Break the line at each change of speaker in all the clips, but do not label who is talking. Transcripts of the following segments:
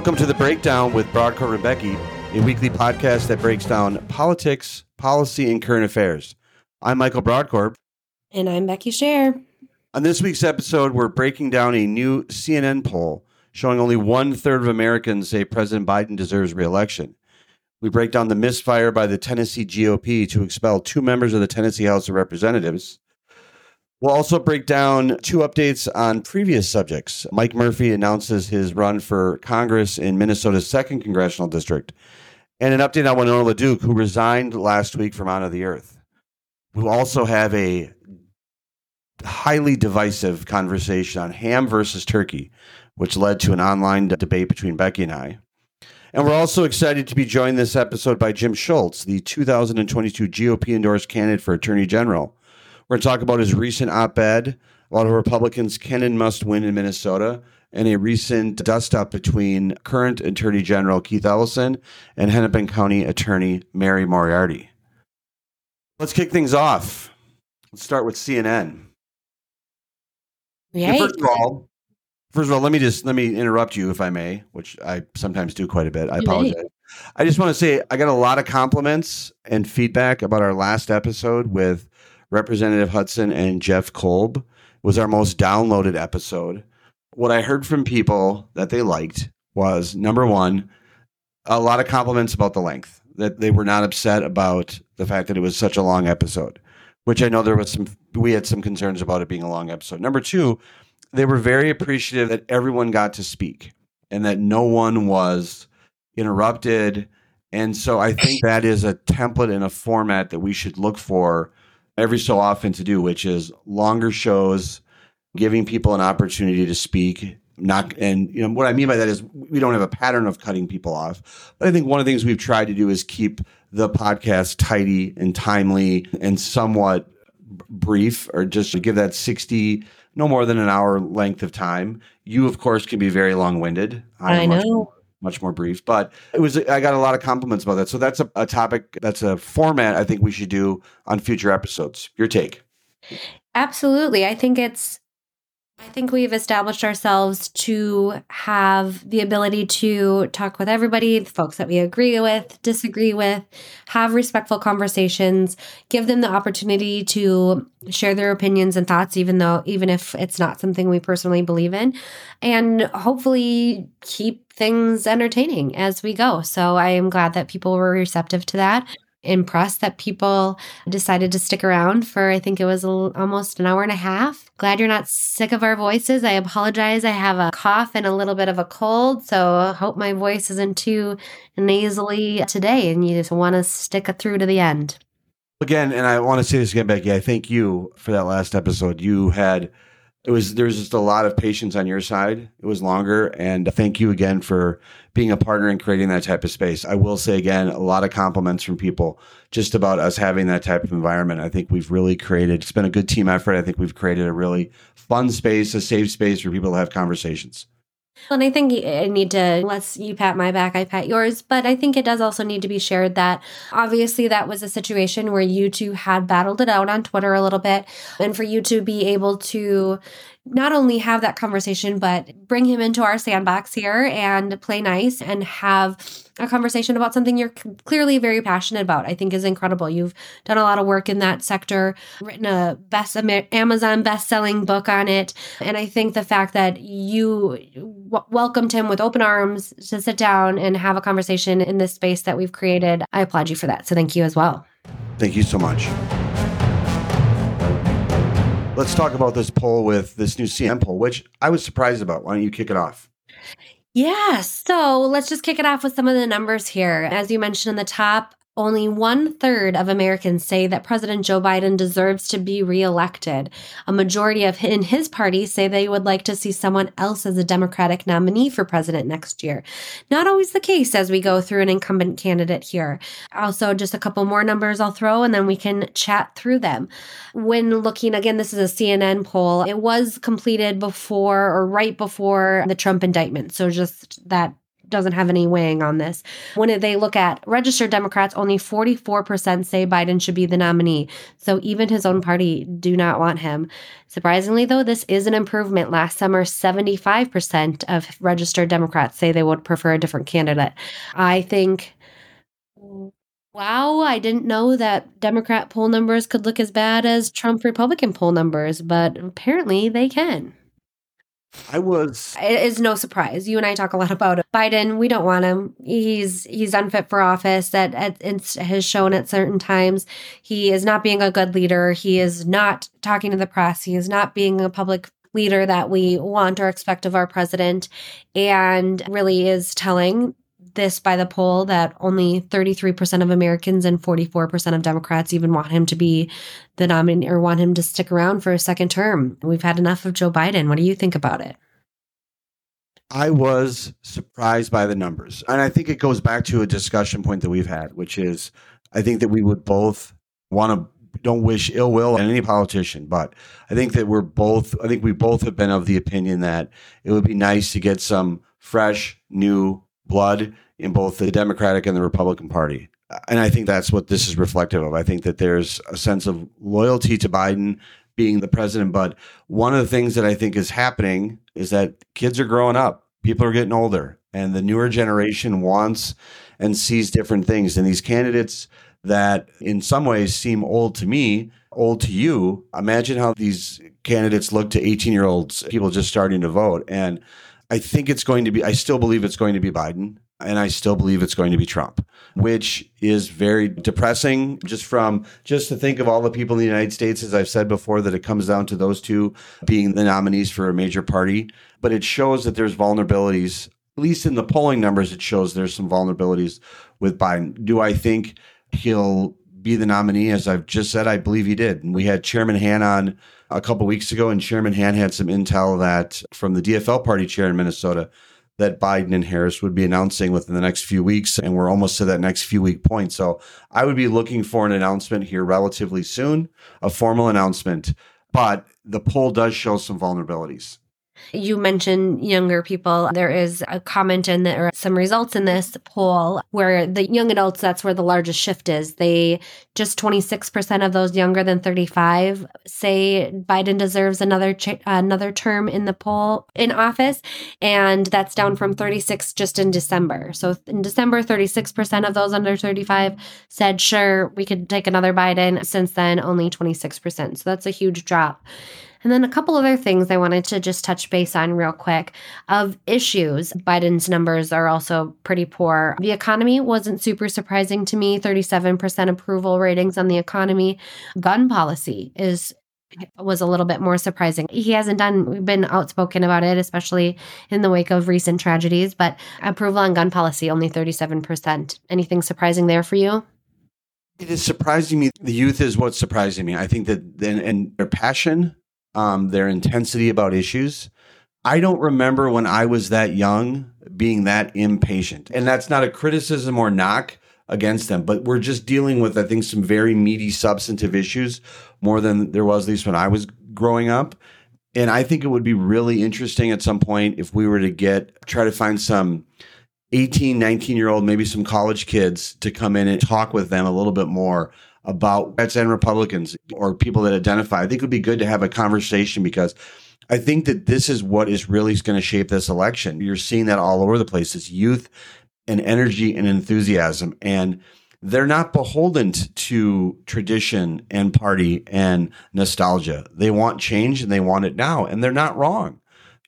Welcome to the Breakdown with Brodkorb and Becky, a weekly podcast that breaks down politics, policy, and current affairs. I'm Michael Brodkorb.
And I'm Becky Scherr.
On this week's episode, we're breaking down a new CNN poll showing only one third of Americans say President Biden deserves reelection. We break down the misfire by the Tennessee GOP to expel two members of the Tennessee House of Representatives. We'll also break down two updates on previous subjects. Mike Murphy announces his run for Congress in Minnesota's second congressional district, and an update on Winona LaDuke, who resigned last week from Honor the Earth. We'll also have a highly divisive conversation on ham versus turkey, which led to an online debate between Becky and I. And we're also excited to be joined this episode by Jim Schultz, the 2022 GOP endorsed candidate for Attorney General. We're going to talk about his recent op ed about how Republicans can and must win in Minnesota and a recent dust up between current Attorney General Keith Ellison and Hennepin County Attorney Mary Moriarty. Let's kick things off. Let's start with CNN.
Yay.
First of all, first of all, let me just let me interrupt you if I may, which I sometimes do quite a bit. I apologize. I just want to say I got a lot of compliments and feedback about our last episode with Representative Hudson and Jeff Kolb. Was our most downloaded episode. What I heard from people that they liked was number one, a lot of compliments about the length. That they were not upset about the fact that it was such a long episode, which I know there was some we had some concerns about it being a long episode. Number two, they were very appreciative that everyone got to speak and that no one was interrupted. And so I think that is a template and a format that we should look for every so often to do, which is longer shows, giving people an opportunity to speak. Not and you know what I mean by that is we don't have a pattern of cutting people off, but I think one of the things we've tried to do is keep the podcast tidy and timely and somewhat brief, or just to give that sixty no more than an hour length of time. You, of course, can be very long winded.
I know.
Much more brief. But it was I got a lot of compliments about that. So that's a, a topic that's a format I think we should do on future episodes. Your take.
Absolutely. I think it's I think we've established ourselves to have the ability to talk with everybody, the folks that we agree with, disagree with, have respectful conversations, give them the opportunity to share their opinions and thoughts even though even if it's not something we personally believe in and hopefully keep things entertaining as we go. So I am glad that people were receptive to that. Impressed that people decided to stick around for I think it was almost an hour and a half. Glad you're not sick of our voices. I apologize. I have a cough and a little bit of a cold, so I hope my voice isn't too nasally today and you just want to stick it through to the end.
Again, and I want to say this again, Becky. I thank you for that last episode. You had it was there was just a lot of patience on your side. It was longer, and thank you again for being a partner in creating that type of space. I will say again, a lot of compliments from people just about us having that type of environment. I think we've really created. It's been a good team effort. I think we've created a really fun space, a safe space for people to have conversations.
And I think I need to, let's you pat my back, I pat yours. But I think it does also need to be shared that obviously that was a situation where you two had battled it out on Twitter a little bit. And for you to be able to not only have that conversation, but bring him into our sandbox here and play nice and have a conversation about something you're clearly very passionate about, I think is incredible. You've done a lot of work in that sector, written a best Amazon best-selling book on it, and I think the fact that you w- welcomed him with open arms to sit down and have a conversation in this space that we've created, I applaud you for that. So thank you as well.
Thank you so much. Let's talk about this poll with this new CNN poll, which I was surprised about. Why don't you kick it off?
Yeah, so let's just kick it off with some of the numbers here. As you mentioned in the top, only one third of Americans say that President Joe Biden deserves to be reelected. A majority of in his party say they would like to see someone else as a Democratic nominee for president next year. Not always the case as we go through an incumbent candidate here. Also, just a couple more numbers I'll throw and then we can chat through them. When looking again, this is a CNN poll. It was completed before or right before the Trump indictment. So just that doesn't have any weighing on this. When they look at registered Democrats, only 44% say Biden should be the nominee. So even his own party do not want him. Surprisingly, though, this is an improvement. Last summer, 75% of registered Democrats say they would prefer a different candidate. I think Wow, I didn't know that Democrat poll numbers could look as bad as Trump Republican poll numbers, but apparently they can.
I was.
It is no surprise. You and I talk a lot about it. Biden. We don't want him. He's he's unfit for office. That has shown at certain times. He is not being a good leader. He is not talking to the press. He is not being a public leader that we want or expect of our president, and really is telling this by the poll that only 33% of Americans and 44% of Democrats even want him to be the nominee or want him to stick around for a second term. We've had enough of Joe Biden. What do you think about it?
I was surprised by the numbers. And I think it goes back to a discussion point that we've had, which is I think that we would both want to don't wish ill will on any politician, but I think that we're both I think we both have been of the opinion that it would be nice to get some fresh, new blood in both the Democratic and the Republican Party. And I think that's what this is reflective of. I think that there's a sense of loyalty to Biden being the president. But one of the things that I think is happening is that kids are growing up, people are getting older, and the newer generation wants and sees different things. And these candidates that in some ways seem old to me, old to you, imagine how these candidates look to 18 year olds, people just starting to vote. And I think it's going to be, I still believe it's going to be Biden. And I still believe it's going to be Trump, which is very depressing just from just to think of all the people in the United States, as I've said before, that it comes down to those two being the nominees for a major party. But it shows that there's vulnerabilities, at least in the polling numbers, it shows there's some vulnerabilities with Biden. Do I think he'll be the nominee? As I've just said, I believe he did. And we had Chairman Hann on a couple weeks ago, and Chairman Hann had some intel that from the DFL party chair in Minnesota that Biden and Harris would be announcing within the next few weeks. And we're almost to that next few week point. So I would be looking for an announcement here relatively soon, a formal announcement. But the poll does show some vulnerabilities.
You mentioned younger people. There is a comment in there, some results in this poll where the young adults, that's where the largest shift is. They just 26% of those younger than 35 say Biden deserves another another term in the poll in office, and that's down from 36 just in December. So in December, 36% of those under 35 said, "Sure, we could take another Biden." Since then, only 26%. So that's a huge drop. And then a couple other things I wanted to just touch base on real quick of issues. Biden's numbers are also pretty poor. The economy wasn't super surprising to me 37% approval ratings on the economy. Gun policy is was a little bit more surprising. He hasn't done been outspoken about it, especially in the wake of recent tragedies, but approval on gun policy only 37%. Anything surprising there for you?
It is surprising me. The youth is what's surprising me. I think that and their passion um, their intensity about issues. I don't remember when I was that young being that impatient. And that's not a criticism or knock against them, but we're just dealing with, I think, some very meaty substantive issues more than there was, at least when I was growing up. And I think it would be really interesting at some point if we were to get, try to find some 18, 19 year old, maybe some college kids to come in and talk with them a little bit more about Democrats and Republicans or people that identify. I think it would be good to have a conversation because I think that this is what is really going to shape this election. You're seeing that all over the place. It's youth and energy and enthusiasm. And they're not beholden to tradition and party and nostalgia. They want change and they want it now. And they're not wrong.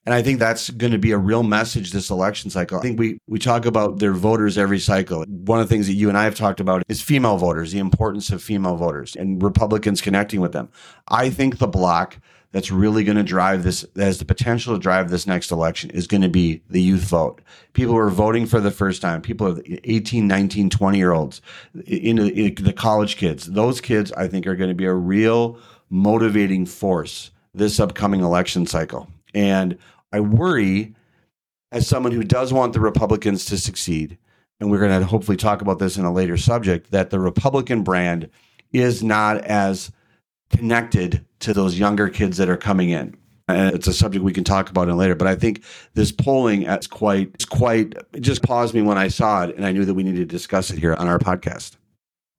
And I think that's going to be a real message this election cycle. I think we, we talk about their voters every cycle. One of the things that you and I have talked about is female voters, the importance of female voters and Republicans connecting with them. I think the block that's really going to drive this, that has the potential to drive this next election is going to be the youth vote. People who are voting for the first time, people of 18, 19, 20 year olds, into the college kids. Those kids, I think, are going to be a real motivating force this upcoming election cycle. And I worry as someone who does want the Republicans to succeed, and we're going to hopefully talk about this in a later subject, that the Republican brand is not as connected to those younger kids that are coming in. And it's a subject we can talk about in later. But I think this polling is quite, it's quite, it just paused me when I saw it. And I knew that we needed to discuss it here on our podcast.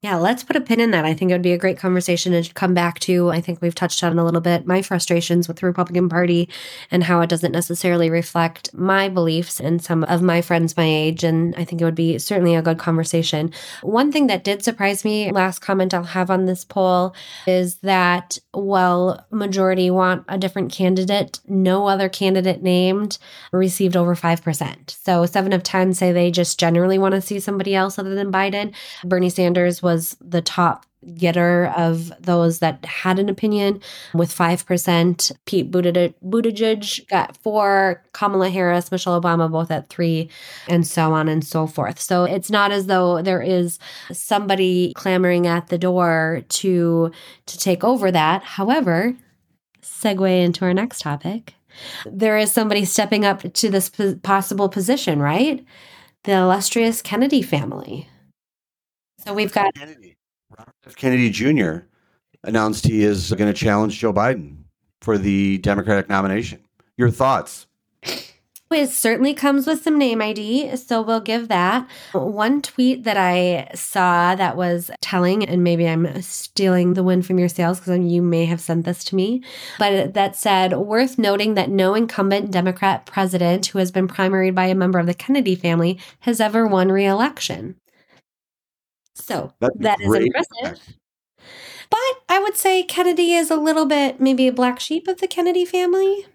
Yeah, let's put a pin in that. I think it would be a great conversation to come back to. I think we've touched on a little bit my frustrations with the Republican Party and how it doesn't necessarily reflect my beliefs and some of my friends my age. And I think it would be certainly a good conversation. One thing that did surprise me, last comment I'll have on this poll, is that while majority want a different candidate, no other candidate named received over 5%. So seven of 10 say they just generally want to see somebody else other than Biden. Bernie Sanders was was the top getter of those that had an opinion with 5%. Pete Buttigieg got four, Kamala Harris, Michelle Obama both at three, and so on and so forth. So it's not as though there is somebody clamoring at the door to to take over that. However, segue into our next topic. There is somebody stepping up to this possible position, right? The illustrious Kennedy family. So we've got
Kennedy. Robert F. Kennedy Jr. announced he is going to challenge Joe Biden for the Democratic nomination. Your thoughts?
It certainly comes with some name ID, so we'll give that. One tweet that I saw that was telling, and maybe I'm stealing the wind from your sails because you may have sent this to me, but that said, worth noting that no incumbent Democrat president who has been primaried by a member of the Kennedy family has ever won re election. So That's that is impressive. But I would say Kennedy is a little bit maybe a black sheep of the Kennedy family.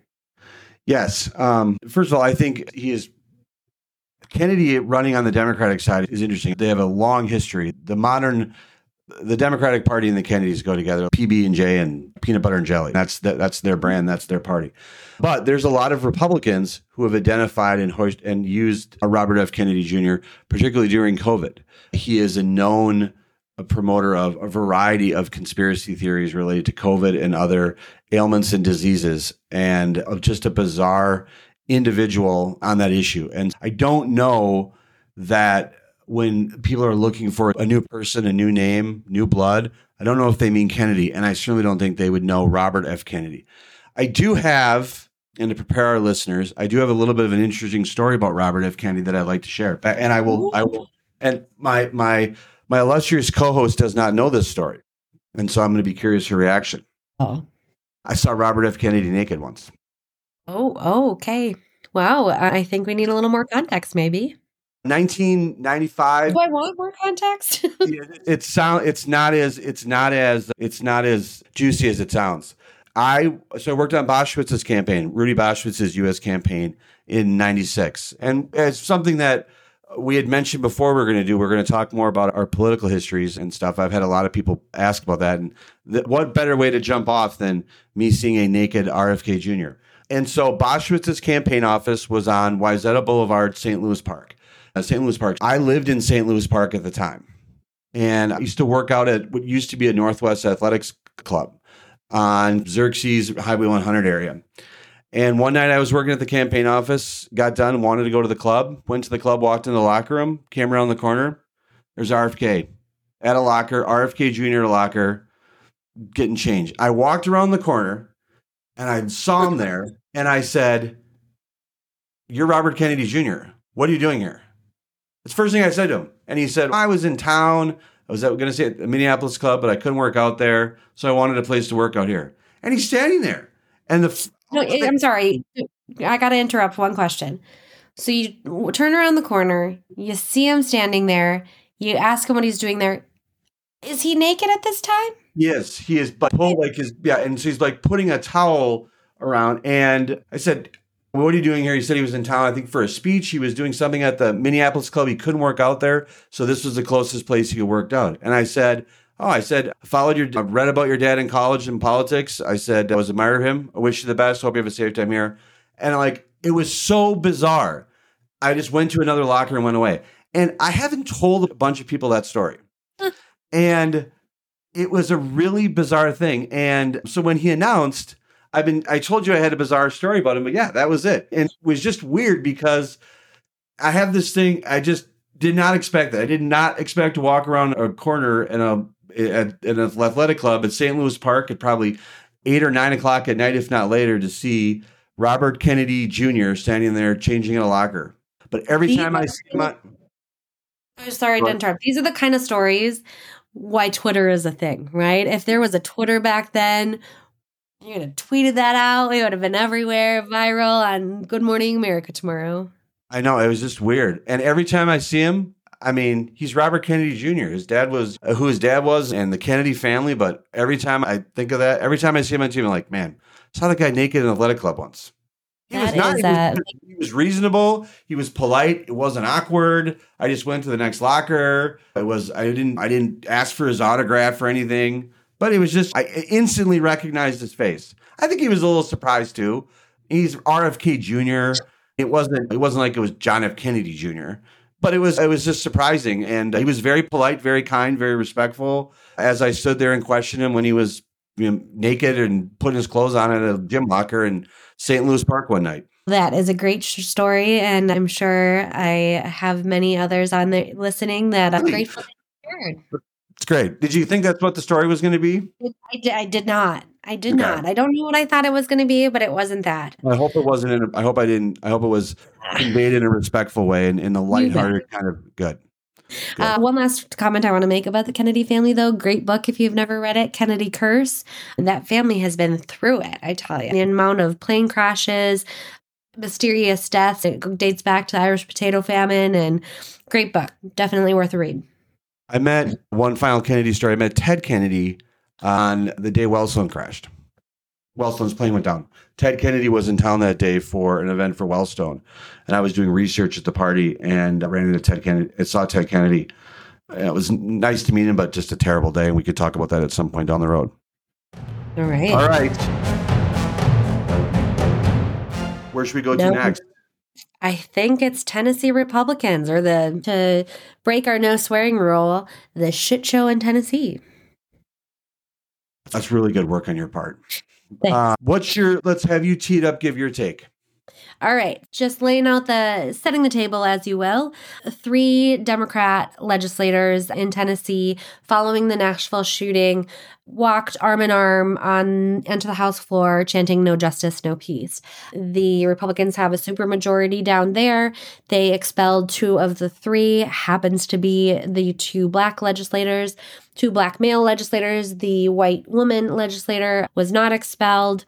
Yes. Um, first of all, I think he is Kennedy running on the Democratic side is interesting. They have a long history. The modern the Democratic Party and the Kennedys go together. PB and J and peanut butter and jelly. That's that's their brand. That's their party. But there's a lot of Republicans who have identified and hoist, and used Robert F. Kennedy Jr. particularly during COVID. He is a known promoter of a variety of conspiracy theories related to COVID and other ailments and diseases, and of just a bizarre individual on that issue. And I don't know that when people are looking for a new person, a new name, new blood, I don't know if they mean Kennedy, and I certainly don't think they would know Robert F. Kennedy. I do have, and to prepare our listeners, I do have a little bit of an interesting story about Robert F. Kennedy that I'd like to share, and I will, I will and my my my illustrious co-host does not know this story, and so I'm going to be curious her reaction. Oh, I saw Robert F. Kennedy naked once.
Oh, oh, okay. Wow, I think we need a little more context, maybe.
1995.
Do I want more context?
it's sound. It's not as. It's not as. It's not as juicy as it sounds. I so I worked on Boschwitz's campaign, Rudy Boschwitz's U.S. campaign in '96, and it's something that we had mentioned before we are going to do. We're going to talk more about our political histories and stuff. I've had a lot of people ask about that, and th- what better way to jump off than me seeing a naked RFK Jr. And so Boschwitz's campaign office was on Wayzata Boulevard, St. Louis Park. St. Louis Park. I lived in St. Louis Park at the time, and I used to work out at what used to be a Northwest Athletics Club on Xerxes Highway 100 area. And one night I was working at the campaign office, got done, wanted to go to the club, went to the club, walked in the locker room, came around the corner. There's RFK at a locker, RFK Jr. locker, getting changed. I walked around the corner and I saw him there and I said, You're Robert Kennedy Jr. What are you doing here? That's the first thing I said to him. And he said, I was in town. I was going to say at the Minneapolis club, but I couldn't work out there. So I wanted a place to work out here. And he's standing there. And the
no, I'm sorry. I got to interrupt one question. So you turn around the corner, you see him standing there, you ask him what he's doing there. Is he naked at this time?
Yes, he is. But like his yeah, and so he's like putting a towel around. And I said, "What are you doing here?" He said he was in town, I think, for a speech. He was doing something at the Minneapolis club. He couldn't work out there, so this was the closest place he could work out. And I said, Oh, I said, followed your, I read about your dad in college and politics. I said, I was admire him. I wish you the best. Hope you have a safe time here. And like, it was so bizarre. I just went to another locker and went away. And I haven't told a bunch of people that story. and it was a really bizarre thing. And so when he announced, I've been, I told you I had a bizarre story about him, but yeah, that was it. And it was just weird because I have this thing, I just did not expect that. I did not expect to walk around a corner in a at, at an athletic club at St. Louis Park at probably eight or nine o'clock at night, if not later, to see Robert Kennedy Jr. standing there changing in a locker. But every
These
time I see him,
I'm sorry to interrupt. These are the kind of stories why Twitter is a thing, right? If there was a Twitter back then, you would have tweeted that out. It would have been everywhere, viral on Good Morning America tomorrow.
I know it was just weird. And every time I see him, I mean, he's Robert Kennedy Jr. His dad was uh, who his dad was, and the Kennedy family. But every time I think of that, every time I see him on TV, I'm like, man, I saw that guy naked in an athletic club once. He was not.
is
he, was, he was reasonable. He was polite. It wasn't awkward. I just went to the next locker. It was. I didn't. I didn't ask for his autograph or anything. But it was just. I instantly recognized his face. I think he was a little surprised too. He's RFK Jr. It wasn't. It wasn't like it was John F. Kennedy Jr. But it was. It was just surprising, and he was very polite, very kind, very respectful. As I stood there and questioned him when he was you know, naked and putting his clothes on at a gym locker in St. Louis Park one night.
That is a great sh- story, and I'm sure I have many others on there listening that I'm grateful that you shared.
It's great. Did you think that's what the story was going to be?
I did, I did not. I did
Okay.
not. I don't know what I thought it was going to be, but it wasn't that.
I hope it wasn't. In a, I hope I didn't. I hope it was conveyed in a respectful way and in a lighthearted kind of good. Good.
Uh, one last comment I want to make about the Kennedy family, though. Great book if you've never read it, Kennedy Curse. That family has been through it, I tell you. The amount of plane crashes, mysterious deaths, it dates back to the Irish potato famine, and great book. Definitely worth a read.
I met one final Kennedy story. I met Ted Kennedy on the day Wellstone crashed. Wellstone's plane went down. Ted Kennedy was in town that day for an event for Wellstone, and I was doing research at the party, and I ran into Ted Kennedy. I saw Ted Kennedy. And It was nice to meet him, but just a terrible day, and we could talk about that at some point down the road.
All right.
All right. Where should we go to next?
I think it's Tennessee Republicans or the to break our no swearing rule, the shit show in Tennessee.
That's really good work on your part. Uh, what's your? Let's have you teed up. Give your take.
All right, just laying out the setting the table as you will. Three Democrat legislators in Tennessee following the Nashville shooting walked arm in arm on onto the House floor chanting no justice, no peace. The Republicans have a supermajority down there. They expelled two of the three, happens to be the two black legislators, two black male legislators. The white woman legislator was not expelled.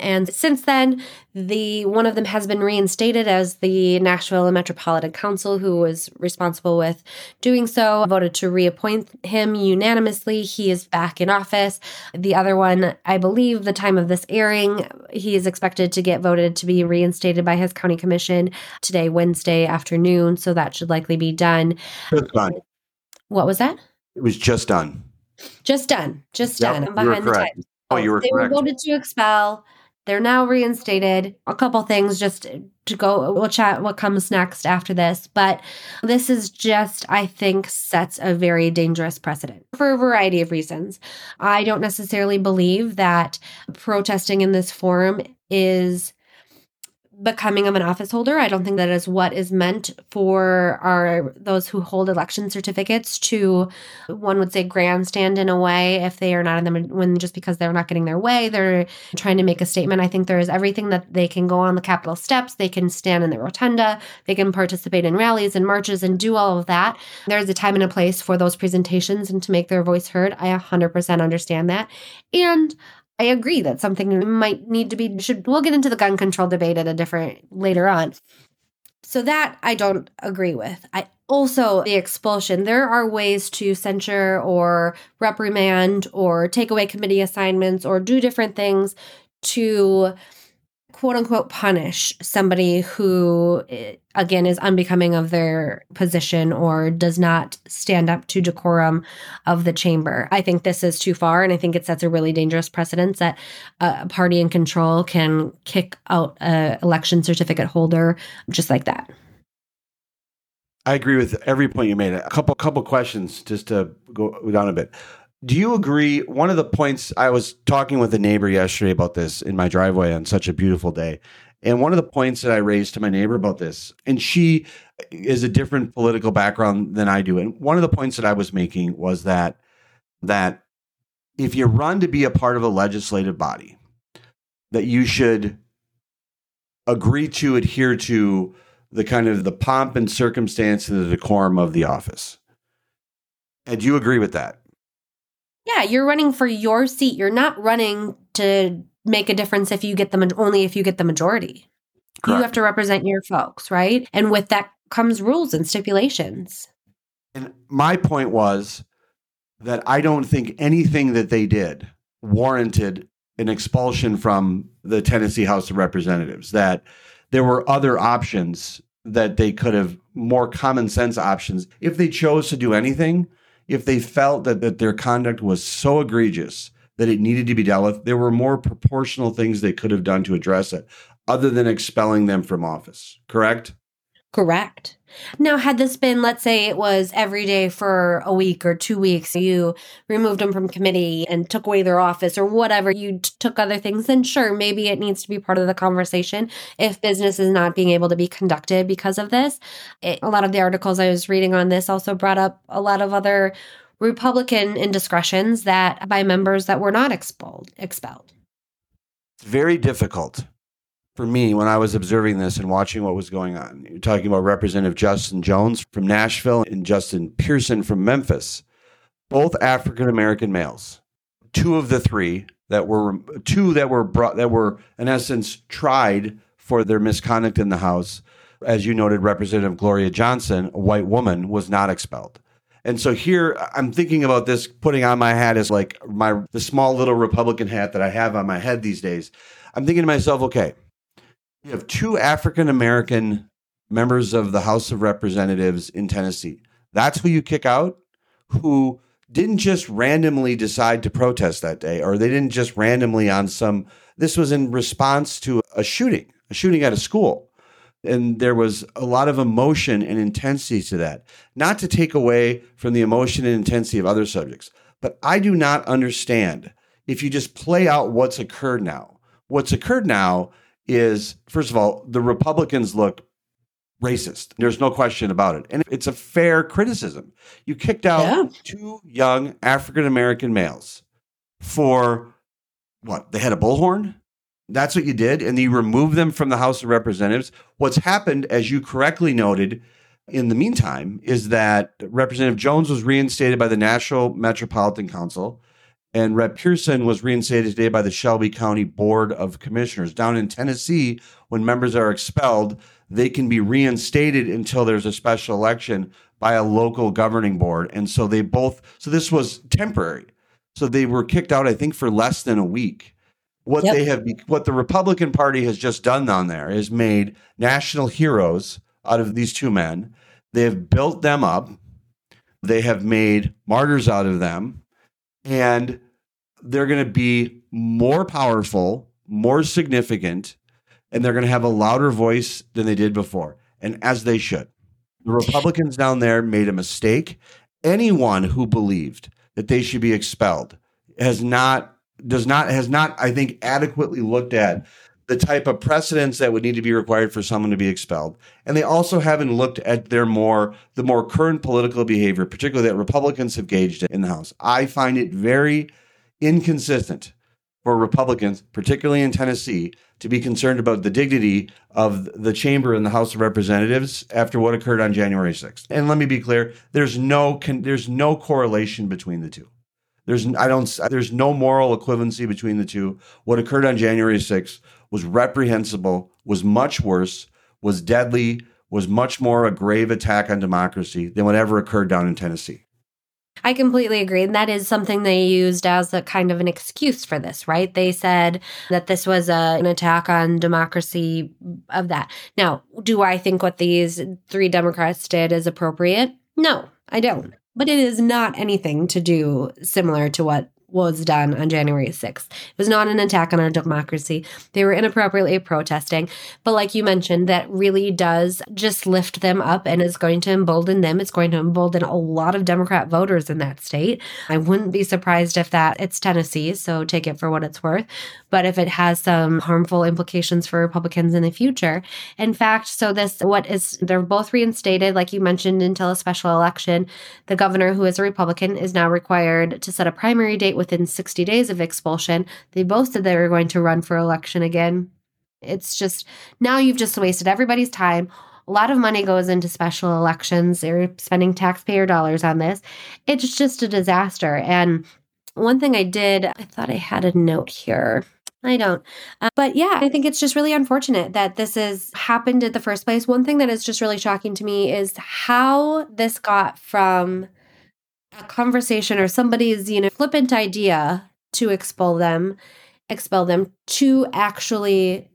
And since then, the one of them has been reinstated as the Nashville Metropolitan Council, who was responsible with doing so, voted to reappoint him unanimously. He is back in office. The other one, I believe, the time of this airing, he is expected to get voted to be reinstated by his county commission today, Wednesday afternoon. So that should likely be done.
Just done.
What was that?
It was just done.
Just done. Just
Yep,
done. I'm behind the times.
Oh, you were
they
correct.
were voted to expel. They're now reinstated. A couple things just to go. We'll chat what comes next after this. But this is just, I think, sets a very dangerous precedent for a variety of reasons. I don't necessarily believe that protesting in this forum is becoming of an office holder. I don't think that is what is meant for our those who hold election certificates to one would say grandstand in a way. If they are not in them when just because they're not getting their way they're trying to make a statement. I think there is everything that they can go on the capitol steps. They can stand in the rotunda. They can participate in rallies and marches and do all of that. There's a time and a place for those presentations and to make their voice heard. I 100% understand that. And I agree that something might need to be should we'll get into the gun control debate at a different later on. So that I don't agree with. I also the expulsion. There are ways to censure or reprimand or take away committee assignments or do different things to quote unquote punish somebody who eh, again is unbecoming of their position or does not stand up to decorum of the chamber. I think this is too far and I think it sets a really dangerous precedent that a party in control can kick out a election certificate holder just like that.
I agree with every point you made. A couple couple questions just to go down a bit. Do you agree? One of the points I was talking with a neighbor yesterday about this in my driveway on such a beautiful day. And one of the points that I raised to my neighbor about this, and she is a different political background than I do. And one of the points that I was making was that that if you run to be a part of a legislative body, that you should agree to adhere to the kind of the pomp and circumstance and the decorum of the office. And do you agree with that?
Yeah, you're running for your seat. You're not running to make a difference if you get the only if you get the majority. Correct. You have to represent your folks, right? And with that comes rules and stipulations.
And my point was that I don't think anything that they did warranted an expulsion from the Tennessee House of Representatives, that there were other options that they could have, more common sense options, if they chose to do anything, if they felt that, that their conduct was so egregious that it needed to be dealt with, there were more proportional things they could have done to address it other than expelling them from office, correct?
Correct. Now, had this been, let's say it was every day for a week or two weeks, you removed them from committee and took away their office or whatever, you t- took other things, then sure, maybe it needs to be part of the conversation if business is not being able to be conducted because of this. It, a lot of the articles I was reading on this also brought up a lot of other Republican indiscretions that by members that were not expelled. expelled.
It's very difficult for me when I was observing this and watching what was going on. You're talking about Representative Justin Jones from Nashville and Justin Pearson from Memphis, both African American males. Two of the three that were two that were brought that were in essence tried for their misconduct in the House. As you noted, Representative Gloria Johnson, a white woman, was not expelled. And so here I'm thinking about this putting on my hat as like my the small little Republican hat that I have on my head these days. I'm thinking to myself, okay, you have two African American members of the House of Representatives in Tennessee. That's who you kick out, who didn't just randomly decide to protest that day, or they didn't just randomly on some. This was in response to a shooting, a shooting at a school. And there was a lot of emotion and intensity to that. Not to take away from the emotion and intensity of other subjects, but I do not understand if you just play out what's occurred now. What's occurred now is first of all, the Republicans look racist. There's no question about it. And it's a fair criticism. You kicked out yeah. two young African American males for what? They had a bullhorn? That's what you did. And you removed them from the House of Representatives. What's happened, as you correctly noted, in the meantime, is that Representative Jones was reinstated by the Nashville Metropolitan Council. And Rep Pearson was reinstated today by the Shelby County Board of Commissioners. Down in Tennessee, when members are expelled, they can be reinstated until there's a special election by a local governing board. And so they both, so this was temporary. So they were kicked out, I think, for less than a week. What yep. they have, what the Republican Party has just done down there is made national heroes out of these two men. They have built them up. They have made martyrs out of them and they're going to be more powerful, more significant, and they're going to have a louder voice than they did before, and as they should. The Republicans down there made a mistake. Anyone who believed that they should be expelled has not does not has not I think adequately looked at the type of precedents that would need to be required for someone to be expelled. And they also haven't looked at their more the more current political behavior, particularly that Republicans have gauged in the House. I find it very inconsistent for Republicans, particularly in Tennessee, to be concerned about the dignity of the chamber in the House of Representatives after what occurred on January 6th. And let me be clear, there's no there's no correlation between the two. There's I don't there's no moral equivalency between the two. What occurred on January 6th was reprehensible, was much worse, was deadly, was much more a grave attack on democracy than whatever occurred down in Tennessee.
I completely agree. And that is something they used as a kind of an excuse for this, right? They said that this was a, an attack on democracy of that. Now, do I think what these three Democrats did is appropriate? No, I don't. But it is not anything to do similar to what was done on January 6th. It was not an attack on our democracy. They were inappropriately protesting. But like you mentioned, that really does just lift them up and is going to embolden them. It's going to embolden a lot of Democrat voters in that state. I wouldn't be surprised if that it's Tennessee, so take it for what it's worth. But if it has some harmful implications for Republicans in the future. In fact, so this, what is, they're both reinstated, like you mentioned, until a special election. The governor, who is a Republican, is now required to set a primary date within 60 days of expulsion. They both said they were going to run for election again. It's just now you've just wasted everybody's time. A lot of money goes into special elections. They're spending taxpayer dollars on this. It's just a disaster. And one thing I did, I thought I had a note here. I don't. Uh, but yeah, I think it's just really unfortunate that this has happened in the first place. One thing that is just really shocking to me is how this got from a conversation or somebody's, you know, flippant idea to expel them, expel them to actually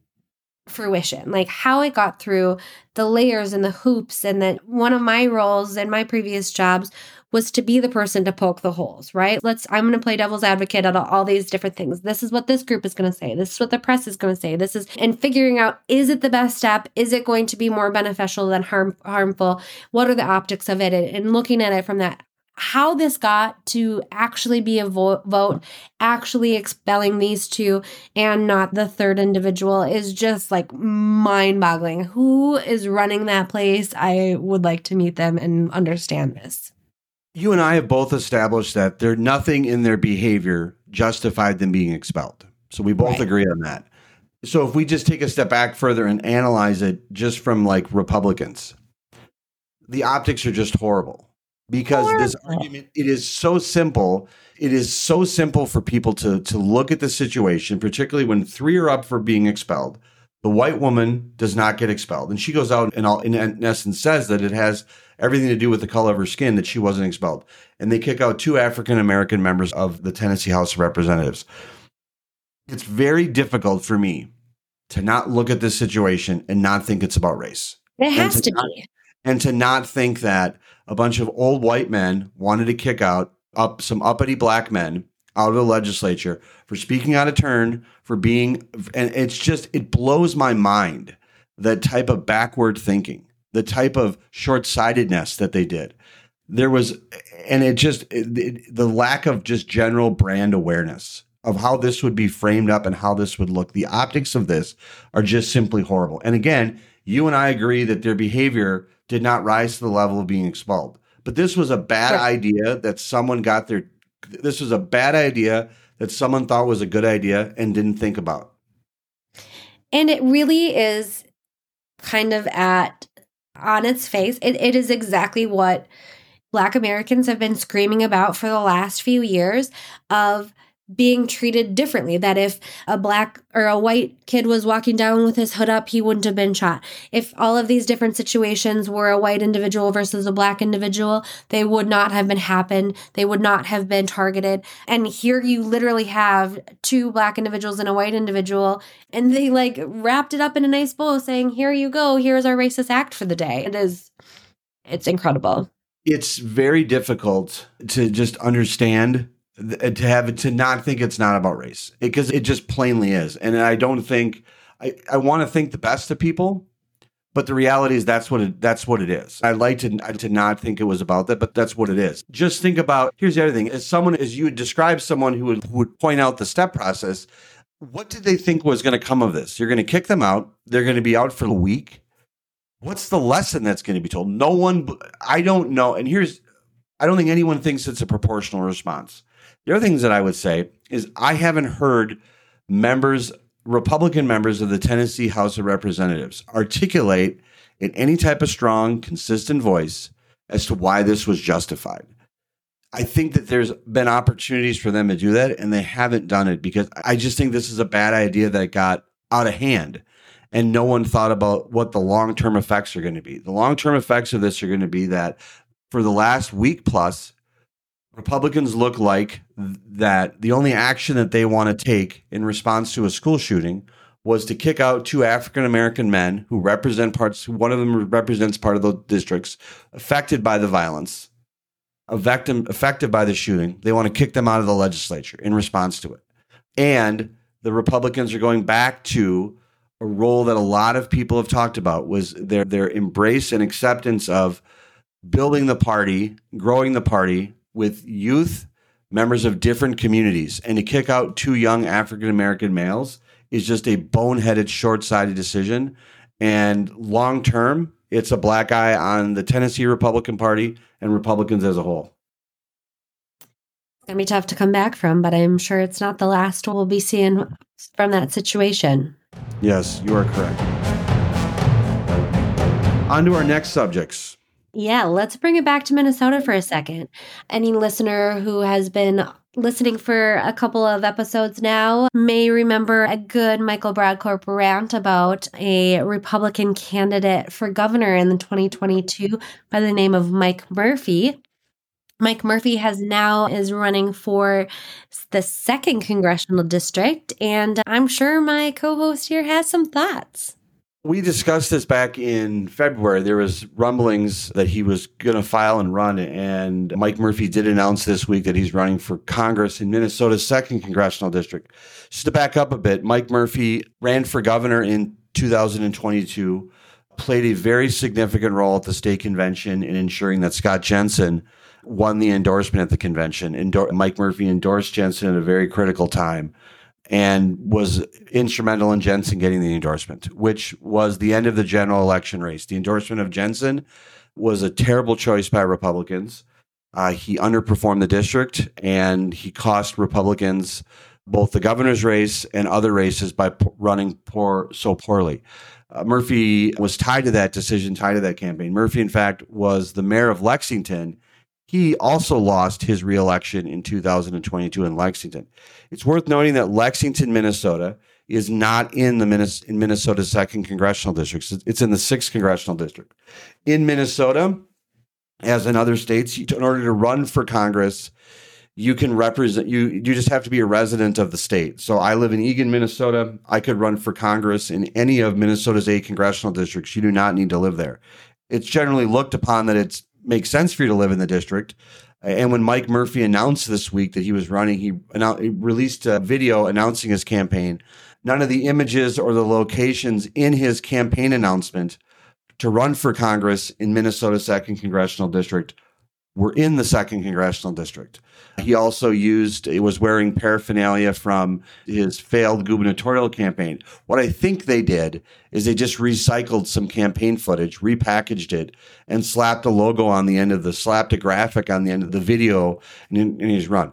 fruition. Like how it got through the layers and the hoops and that one of my roles in my previous jobs was to be the person to poke the holes right? Let's i'm going to play devil's advocate on all these different things. This is what this group is going to say. This is what the press is going to say. This is and figuring out is it the best step is it going to be more beneficial than harm harmful? What are the optics of it? And looking at it from that how this got to actually be a vo- vote, actually expelling these two and not the third individual is just like mind boggling. Who is running that place? I would like to meet them and understand this.
You and I have both established that there nothing in their behavior justified them being expelled. So we both right. agree on that. So if we just take a step back further and analyze it just from like Republicans, the optics are just horrible because Horrible. this argument it is so simple it is so simple for people to to look at the situation particularly when three are up for being expelled. The white woman does not get expelled. And she goes out and all, in, in essence says that it has everything to do with the color of her skin that she wasn't expelled. And they kick out two african american members of the tennessee house of representatives. It's very difficult for me to not look at this situation and not think it's about race.
It has to,
to not,
be.
and to not think that a bunch of old white men wanted to kick out up some uppity black men out of the legislature for speaking out of turn, for being, and it's just, it blows my mind that type of backward thinking, the type of short sightedness that they did. There was, and it just, it, it, the lack of just general brand awareness of how this would be framed up and how this would look. The optics of this are just simply horrible. And again, you and I agree that their behavior did not rise to the level of being expelled. But this was a bad right. idea that someone got their this was a bad idea that someone thought was a good idea and didn't think about.
And it really is kind of at on its face. It, it is exactly what Black Americans have been screaming about for the last few years of being treated differently. That if a black or a white kid was walking down with his hood up, he wouldn't have been shot. If all of these different situations were a white individual versus a black individual, they would not have been happened. They would not have been targeted. And here you literally have two black individuals and a white individual, and they like wrapped it up in a nice bow saying, Here you go, here's our racist act for the day. It is it's incredible.
It's very difficult to just understand Uh, to have it to not think it's not about race because it, it, just plainly is and i don't think i, I want to think the best of people but the reality is that's what it that's what it is. I like to, to not think it was about that but that's what it is. Just think about here's the other thing as someone as you would describe someone who would, who would point out the step process what did they think was going to come of this? You're going to kick them out they're going to be out for a week. What's the lesson that's going to be told? No one i don't know and here's i don't think anyone thinks it's a proportional response the other things that I would say is I haven't heard members, Republican members of the Tennessee House of Representatives, articulate in any type of strong, consistent voice as to why this was justified. I think that there's been opportunities for them to do that, and they haven't done it because I just think this is a bad idea that got out of hand. And no one thought about what the long term effects are going to be. The long term effects of this are going to be that for the last week plus, Republicans look like that the only action that they want to take in response to a school shooting was to kick out two African American men who represent parts, one of them represents part of the districts affected by the violence, a victim affected by the shooting. They want to kick them out of the legislature in response to it. And the Republicans are going back to a role that a lot of people have talked about was their their embrace and acceptance of building the party, growing the party, with youth, members of different communities, and to kick out two young African American males is just a boneheaded, short sighted decision. And long term, it's a black eye on the Tennessee Republican Party and Republicans as a whole.
It's gonna be tough to come back from, but I'm sure it's not the last we'll be seeing from that situation.
Yes, you are correct. On to our next subjects.
Yeah, let's bring it back to Minnesota for a mm-hmm. second. Any listener who has been listening for a couple of episodes now may remember a good Michael Brodkorb rant about a Republican candidate for governor in 2022 by the name of Mike Murphy. Mike Murphy has now is running for the second congressional district, and I'm sure my co-host here has some thoughts.
We discussed this back in February. There was rumblings that he was going to file and run, and Mike Murphy did announce this week that he's running for Congress in Minnesota's second congressional district. Just to back up a bit, Mike Murphy ran for governor in 2022, played a very significant role at the state convention in ensuring that Scott Jensen won the endorsement at the convention. Endor- Mike Murphy endorsed Jensen at a very critical time and was instrumental in Jensen getting the endorsement, which was the end of the general election race. The endorsement of Jensen was a terrible choice by Republicans. Uh, he underperformed the district and he cost Republicans both the governor's race and other races by p- running poor so poorly. Uh, Murphy was tied to that decision, tied to that campaign. Murphy, in fact, was the mayor of Lexington he also lost his reelection in 2022 in Lexington. It's worth noting that Lexington, Minnesota, is not in the Minnes- in Minnesota's second congressional district. It's in the sixth congressional district. In Minnesota, as in other states, in order to run for Congress, you can represent you. You just have to be a resident of the state. So I live in Eagan, Minnesota. I could run for Congress in any of Minnesota's eight congressional districts. You do not need to live there. It's generally looked upon that it's makes sense for you to live in the district. And when Mike Murphy announced this week that he was running, he, he released a video announcing his campaign. None of the images or the locations in his campaign announcement to run for Congress in Minnesota's second congressional district were in the second congressional district. He also used, he was wearing paraphernalia from his failed gubernatorial campaign. What I think they did is they just recycled some campaign footage, repackaged it, and slapped a logo on the end of the, slapped a graphic on the end of the video and, and he's run.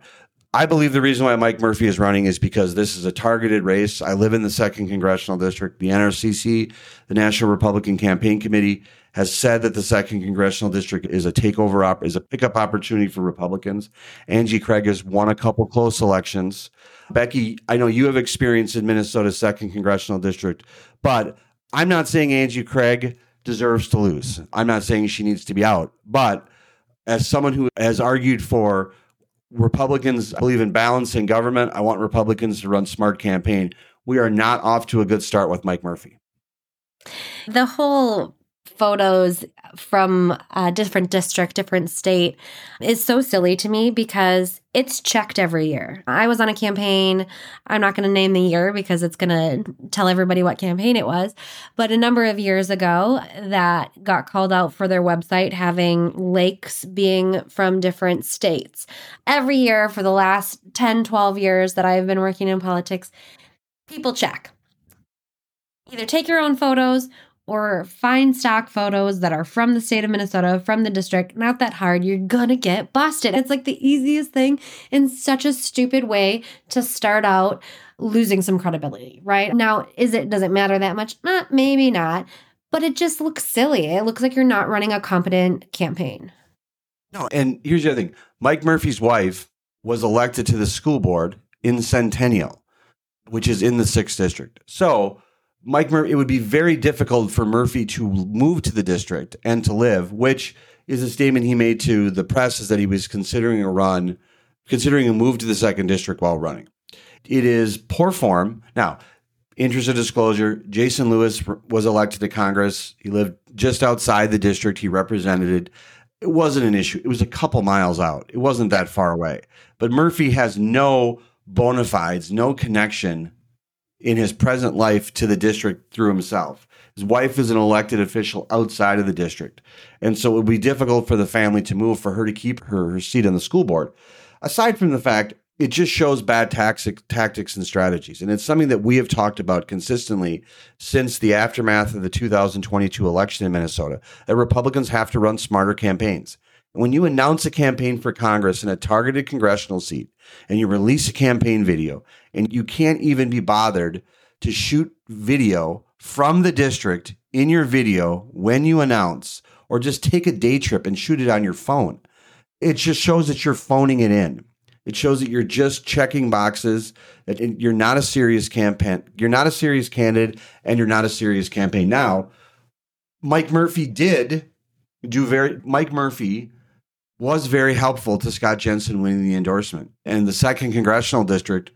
I believe the reason why Mike Murphy is running is because this is a targeted race. I live in the second congressional district. The NRCC, the National Republican Campaign Committee, has said that the second congressional district is a takeover op- is a pickup opportunity for Republicans. Angie Craig has won a couple close elections. Becky, I know you have experience in Minnesota's second congressional district, but I'm not saying Angie Craig deserves to lose. I'm not saying she needs to be out, but as someone who has argued for Republicans I believe in balance in government, I want Republicans to run smart campaign. We are not off to a good start with Mike Murphy.
The whole photos from a different district, different state is so silly to me because it's checked every year. I was on a campaign. I'm not going to name the year because it's going to tell everybody what campaign it was, but a number of years ago that got called out for their website having lakes being from different states. Every year for the last 10, 12 years that I've been working in politics, people check. Either take your own photos or find stock photos that are from the state of Minnesota, from the district. Not that hard. You're gonna get busted. It's like the easiest thing in such a stupid way to start out losing some credibility, right? Now, is it does it matter that much? Uh, maybe not. But it just looks silly. It looks like you're not running a competent campaign.
No, and here's the other thing. Mike Murphy's wife was elected to the school board in Centennial, which is in the sixth district. So Mike Murphy, it would be very difficult for Murphy to move to the district and to live, which is a statement he made to the press is that he was considering a run, considering a move to the second district while running. It is poor form. Now, interest of disclosure, Jason Lewis was elected to Congress. He lived just outside the district he represented. It wasn't an issue. It was a couple miles out. It wasn't that far away. But Murphy has no bona fides, no connection in his present life to the district through himself. His wife is an elected official outside of the district. And so it would be difficult for the family to move for her to keep her, her seat on the school board. Aside from the fact, it just shows bad tactics, tactics and strategies. And it's something that we have talked about consistently since the aftermath of the 2022 election in Minnesota that Republicans have to run smarter campaigns. When you announce a campaign for Congress in a targeted congressional seat and you release a campaign video and you can't even be bothered to shoot video from the district in your video when you announce, or just take a day trip and shoot it on your phone. It just shows that you're phoning it in. It shows that you're just checking boxes, that you're not a serious campaign, you're not a serious candidate, and you're not a serious campaign. Now, Mike Murphy did do very, Mike Murphy was very helpful to Scott Jensen winning the endorsement. And the second congressional district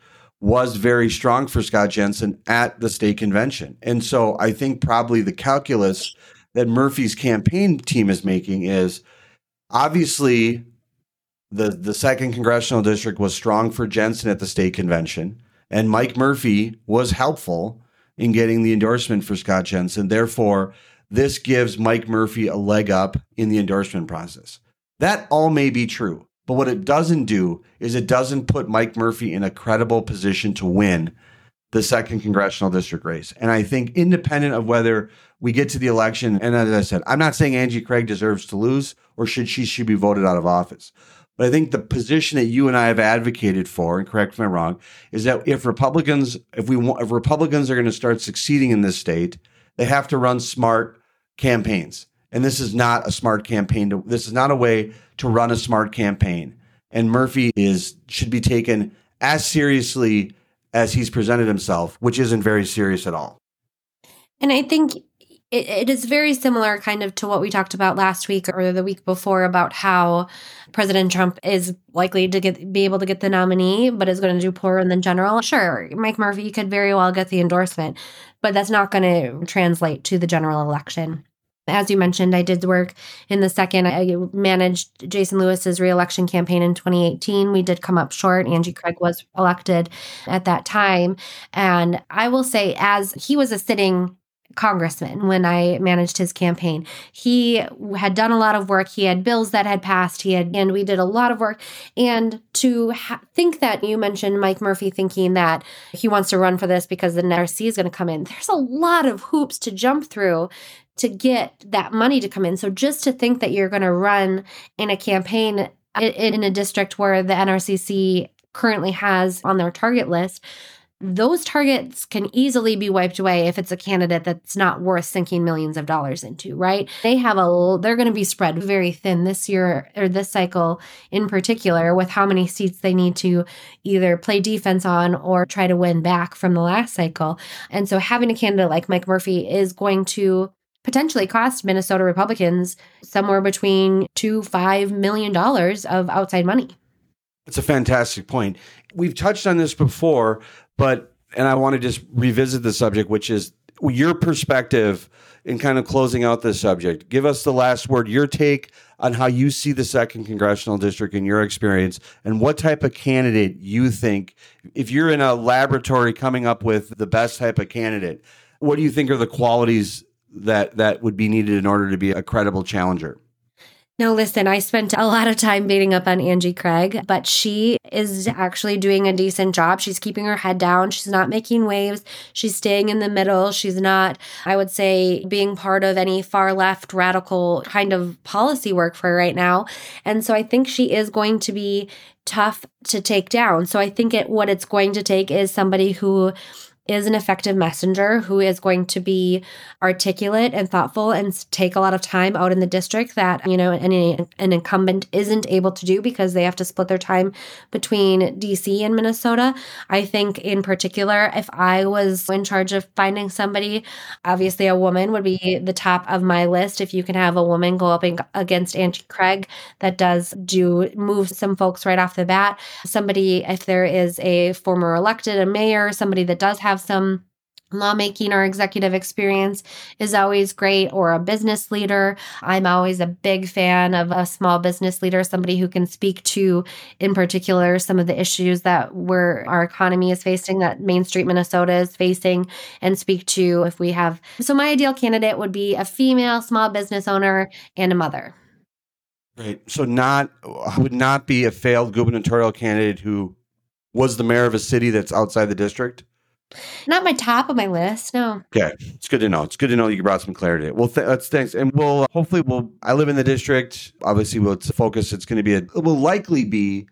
was very strong for Scott Jensen at the state convention. And so I think probably the calculus that Murphy's campaign team is making is obviously the the second congressional district was strong for Jensen at the state convention and Mike Murphy was helpful in getting the endorsement for Scott Jensen. Therefore, this gives Mike Murphy a leg up in the endorsement process. That all may be true. But what it doesn't do is it doesn't put Mike Murphy in a credible position to win the second congressional district race. And I think, independent of whether we get to the election, and as I said, I'm not saying Angie Craig deserves to lose or should she should be voted out of office. But I think the position that you and I have advocated for, and correct me if I'm wrong, is that if Republicans, if we if Republicans are going to start succeeding in this state, they have to run smart campaigns. And this is not a smart campaign. To, this is not a way to run a smart campaign. And Murphy is should be taken as seriously as he's presented himself, which isn't very serious at all.
And I think it, it is very similar kind of to what we talked about last week or the week before about how President Trump is likely to get be able to get the nominee, but is going to do poorer than general. Sure, Mike Murphy could very well get the endorsement, but that's not going to translate to the general election. As you mentioned, I did work in the second. I managed Jason Lewis's reelection campaign in 2018. We did come up short. Angie Craig was elected at that time. And I will say, as he was a sitting congressman when I managed his campaign. He had done a lot of work. He had bills that had passed. He had, and we did a lot of work. And to ha- think that you mentioned Mike Murphy thinking that he wants to run for this because the NRC is going to come in. There's a lot of hoops to jump through to get that money to come in. So just to think that you're going to run in a campaign in a district where the NRCC currently has on their target list, those targets can easily be wiped away if it's a candidate that's not worth sinking millions of dollars into, right? They have a they're going to be spread very thin this year or this cycle in particular with how many seats they need to either play defense on or try to win back from the last cycle. And so having a candidate like Mike Murphy is going to potentially cost Minnesota Republicans somewhere between two five million dollars of outside money.
It's a fantastic point. We've touched on this before, but and I want to just revisit the subject, which is your perspective in kind of closing out this subject. Give us the last word, your take on how you see the second congressional district in your experience, and what type of candidate you think, if you're in a laboratory coming up with the best type of candidate, what do you think are the qualities that that would be needed in order to be a credible challenger?
No, listen, I spent a lot of time beating up on Angie Craig, but she is actually doing a decent job. She's keeping her head down. She's not making waves. She's staying in the middle. She's not, I would say, being part of any far left radical kind of policy work for right now. And so I think she is going to be tough to take down. So I think it what it's going to take is somebody who is an effective messenger who is going to be articulate and thoughtful and take a lot of time out in the district that you know any an incumbent isn't able to do because they have to split their time between DC and Minnesota. I think in particular if I was in charge of finding somebody, obviously a woman would be the top of my list if you can have a woman go up against Angie Craig that does do move some folks right off the bat. Somebody if there is a former elected a mayor, somebody that does have have some lawmaking or executive experience is always great or a business leader i'm always a big fan of a small business leader somebody who can speak to in particular some of the issues that we're our economy is facing that main street minnesota is facing and speak to if we have so my ideal candidate would be a female small business owner and a mother
Right. So not I would not be a failed gubernatorial candidate who was the mayor of a city that's outside the district.
Not my top of my list. No.
Okay, it's good to know. It's good to know you brought some clarity. Well, th- that's thanks, and we'll uh, hopefully we'll. I live in the district. Obviously, we'll focus. It's going to be a. It will likely be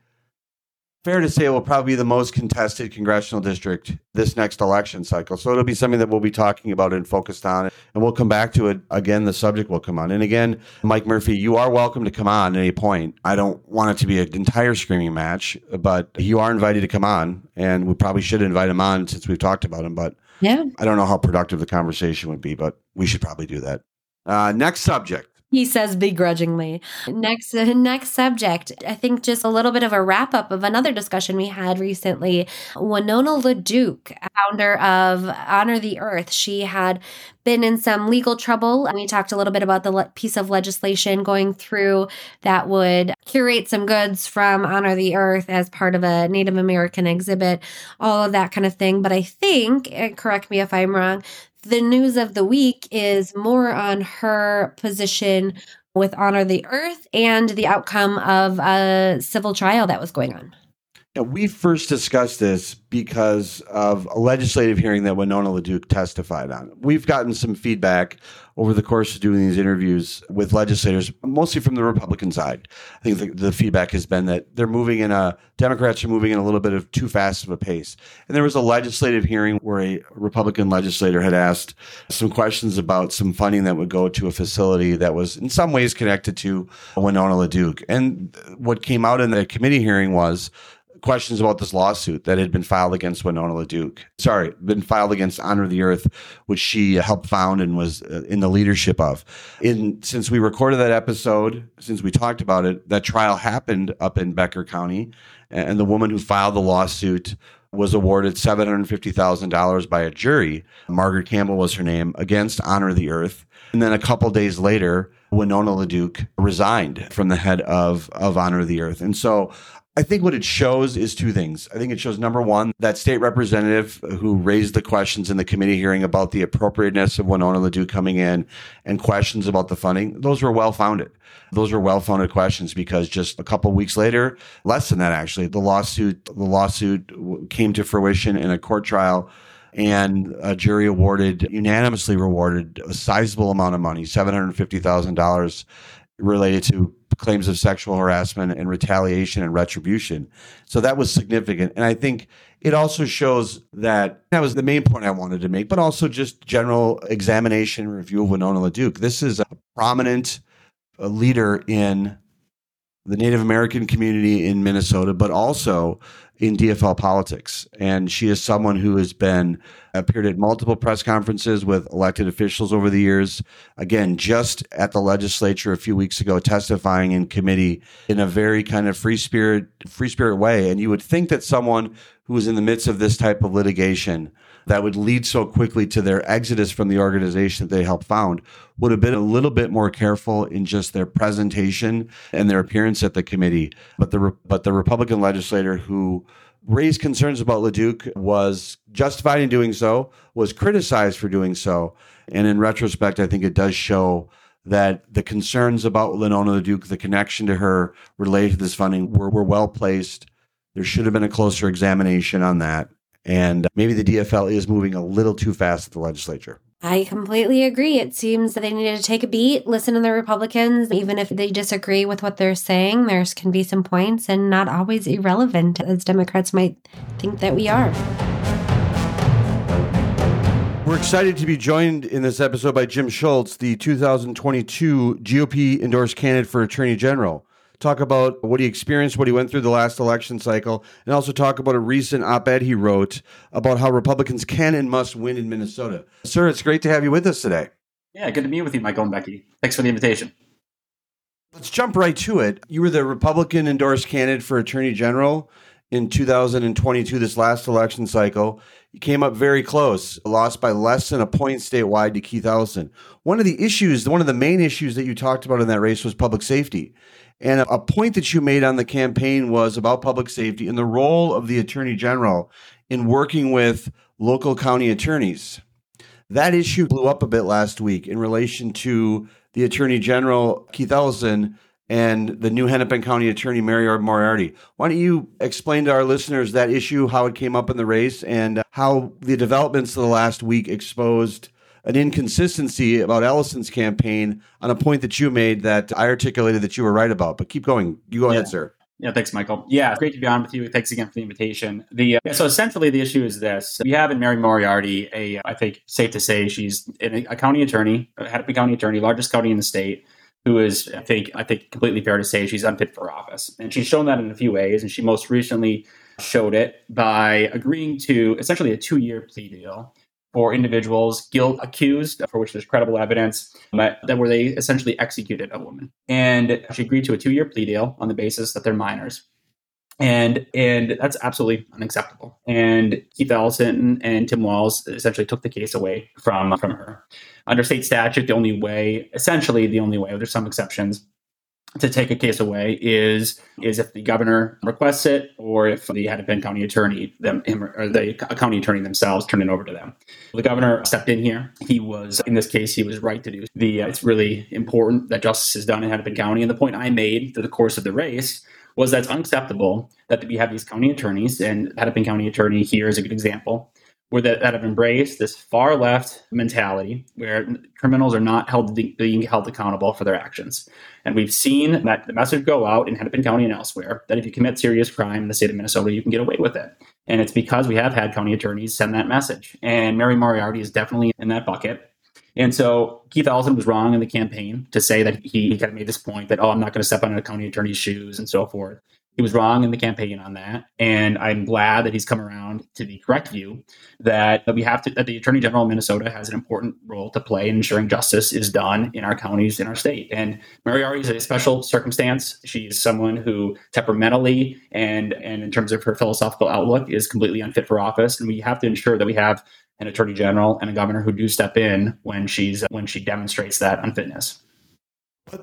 fair to say it will probably be the most contested congressional district this next election cycle. So it'll be something that we'll be talking about and focused on. And we'll come back to it again. The subject will come on. And again, Mike Murphy, you are welcome to come on at any point. I don't want it to be an entire screaming match, but you are invited to come on. And we probably should invite him on since we've talked about him. But
Yeah.
I don't know how productive the conversation would be, but we should probably do that. Uh, next subject.
He says begrudgingly. Next, next subject. I think just a little bit of a wrap up of another discussion we had recently. Winona LaDuke, founder of Honor the Earth, she had been in some legal trouble. We talked a little bit about the le- piece of legislation going through that would curate some goods from Honor the Earth as part of a Native American exhibit, all of that kind of thing. But I think, correct me if I'm wrong, the news of the week is more on her position with Honor the Earth and the outcome of a civil trial that was going on.
We first discussed this because of a legislative hearing that Winona LaDuke testified on. We've gotten some feedback over the course of doing these interviews with legislators, mostly from the Republican side. I think the, the feedback has been that they're moving in a, Democrats are moving in a little bit of too fast of a pace. And there was a legislative hearing where a Republican legislator had asked some questions about some funding that would go to a facility that was in some ways connected to Winona LaDuke. And what came out in the committee hearing was questions about this lawsuit that had been filed against Winona LaDuke. Sorry, been filed against Honor the Earth, which she helped found and was uh, in the leadership of. In since we recorded that episode, since we talked about it, that trial happened up in Becker County, and the woman who filed the lawsuit was awarded $750,000 by a jury. Margaret Campbell was her name against Honor the Earth. And then a couple days later, Winona LaDuke resigned from the head of, of Honor the Earth. And so I think what it shows is two things. I think it shows number one, that state representative who raised the questions in the committee hearing about the appropriateness of Winona LaDuke coming in and questions about the funding, those were well founded. Those were well founded questions because just a couple weeks later, less than that actually, the lawsuit the lawsuit came to fruition in a court trial and a jury awarded unanimously rewarded a sizable amount of money, seven hundred fifty thousand dollars, related to claims of sexual harassment and retaliation and retribution. So that was significant, and I think it also shows that that was the main point I wanted to make, but also just general examination review of Winona LaDuke. This is a prominent leader in the Native American community in Minnesota, but also in DFL politics. And she is someone who has been appeared at multiple press conferences with elected officials over the years. Again, just at the legislature a few weeks ago, testifying in committee in a very kind of free spirit, free spirit way. And you would think that someone who is in the midst of this type of litigation that would lead so quickly to their exodus from the organization that they helped found would have been a little bit more careful in just their presentation and their appearance at the committee. But the but the Republican legislator who raised concerns about LaDuke was justified in doing so, was criticized for doing so, and in retrospect, I think it does show that the concerns about Winona LaDuke, the connection to her related to this funding, were, were well placed. There should have been a closer examination on that. And maybe the DFL is moving a little too fast at the legislature.
I completely agree. It seems that they needed to take a beat, listen to the Republicans, even if they disagree with what they're saying. There can be some points and not always irrelevant, as Democrats might think that we are.
We're excited to be joined in this episode by Jim Schultz, the 2022 GOP endorsed candidate for Attorney General. Talk about what he experienced, what he went through the last election cycle, and also talk about a recent op ed he wrote about how Republicans can and must win in Minnesota. Sir, it's great to have you with us today.
Yeah, good to meet with you, Michael and Becky. Thanks for the invitation.
Let's jump right to it. You were the Republican endorsed candidate for Attorney General in 2022, this last election cycle. You came up very close, lost by less than a point statewide to Keith Ellison. One of the issues, one of the main issues that you talked about in that race was public safety. And a point that you made on the campaign was about public safety and the role of the Attorney General in working with local county attorneys. That issue blew up a bit last week in relation to the Attorney General, Keith Ellison, and the new Hennepin County Attorney, Mary Moriarty. Why don't you explain to our listeners that issue, how it came up in the race, and how the developments of the last week exposed an inconsistency about Ellison's campaign on a point that you made that I articulated that you were right about. But keep going. You go
yeah.
ahead, sir.
Yeah, thanks, Michael. Yeah, great to be on with you. Thanks again for the invitation. The uh, so essentially the issue is this: we have in Mary Moriarty, a I think safe to say she's a, a county attorney, a Hennepin County attorney, largest county in the state, who is I think I think completely fair to say she's unfit for office, and she's shown that in a few ways. And she most recently showed it by agreeing to essentially a two-year plea deal for individuals guilt accused for which there's credible evidence that where they essentially executed a woman. And she agreed to a two-year plea deal on the basis that they're minors. And and that's absolutely unacceptable. And keith ellison and tim walz essentially took the case away from from her. Under state statute the only way essentially the only way there's some exceptions to take a case away is is if the governor requests it or if the Hennepin County attorney them him or the county attorney themselves turn it over to them. The governor stepped in here. He was in this case he was right to do. The uh, it's really important that justice is done in Hennepin County. And the point I made through the course of the race was that it's unacceptable that we have these county attorneys and Hennepin County attorney here is a good example where that, that have embraced this far left mentality where criminals are not held being held accountable for their actions. And we've seen that the message go out in Hennepin County and elsewhere that if you commit serious crime in the state of Minnesota, you can get away with it. And it's because we have had county attorneys send that message. And Mary Moriarty is definitely in that bucket. And so Keith Ellison was wrong in the campaign to say that he, he kind of made this point that, oh, I'm not going to step on a county attorney's shoes and so forth. He was wrong in the campaign on that. And I'm glad that he's come around to the correct view that, that we have to, that the Attorney General of Minnesota has an important role to play in ensuring justice is done in our counties, in our state. And Mary is a special circumstance. She's someone who temperamentally and, and in terms of her philosophical outlook is completely unfit for office. And we have to ensure that we have an attorney general and a governor who do step in when she's when she demonstrates that unfitness.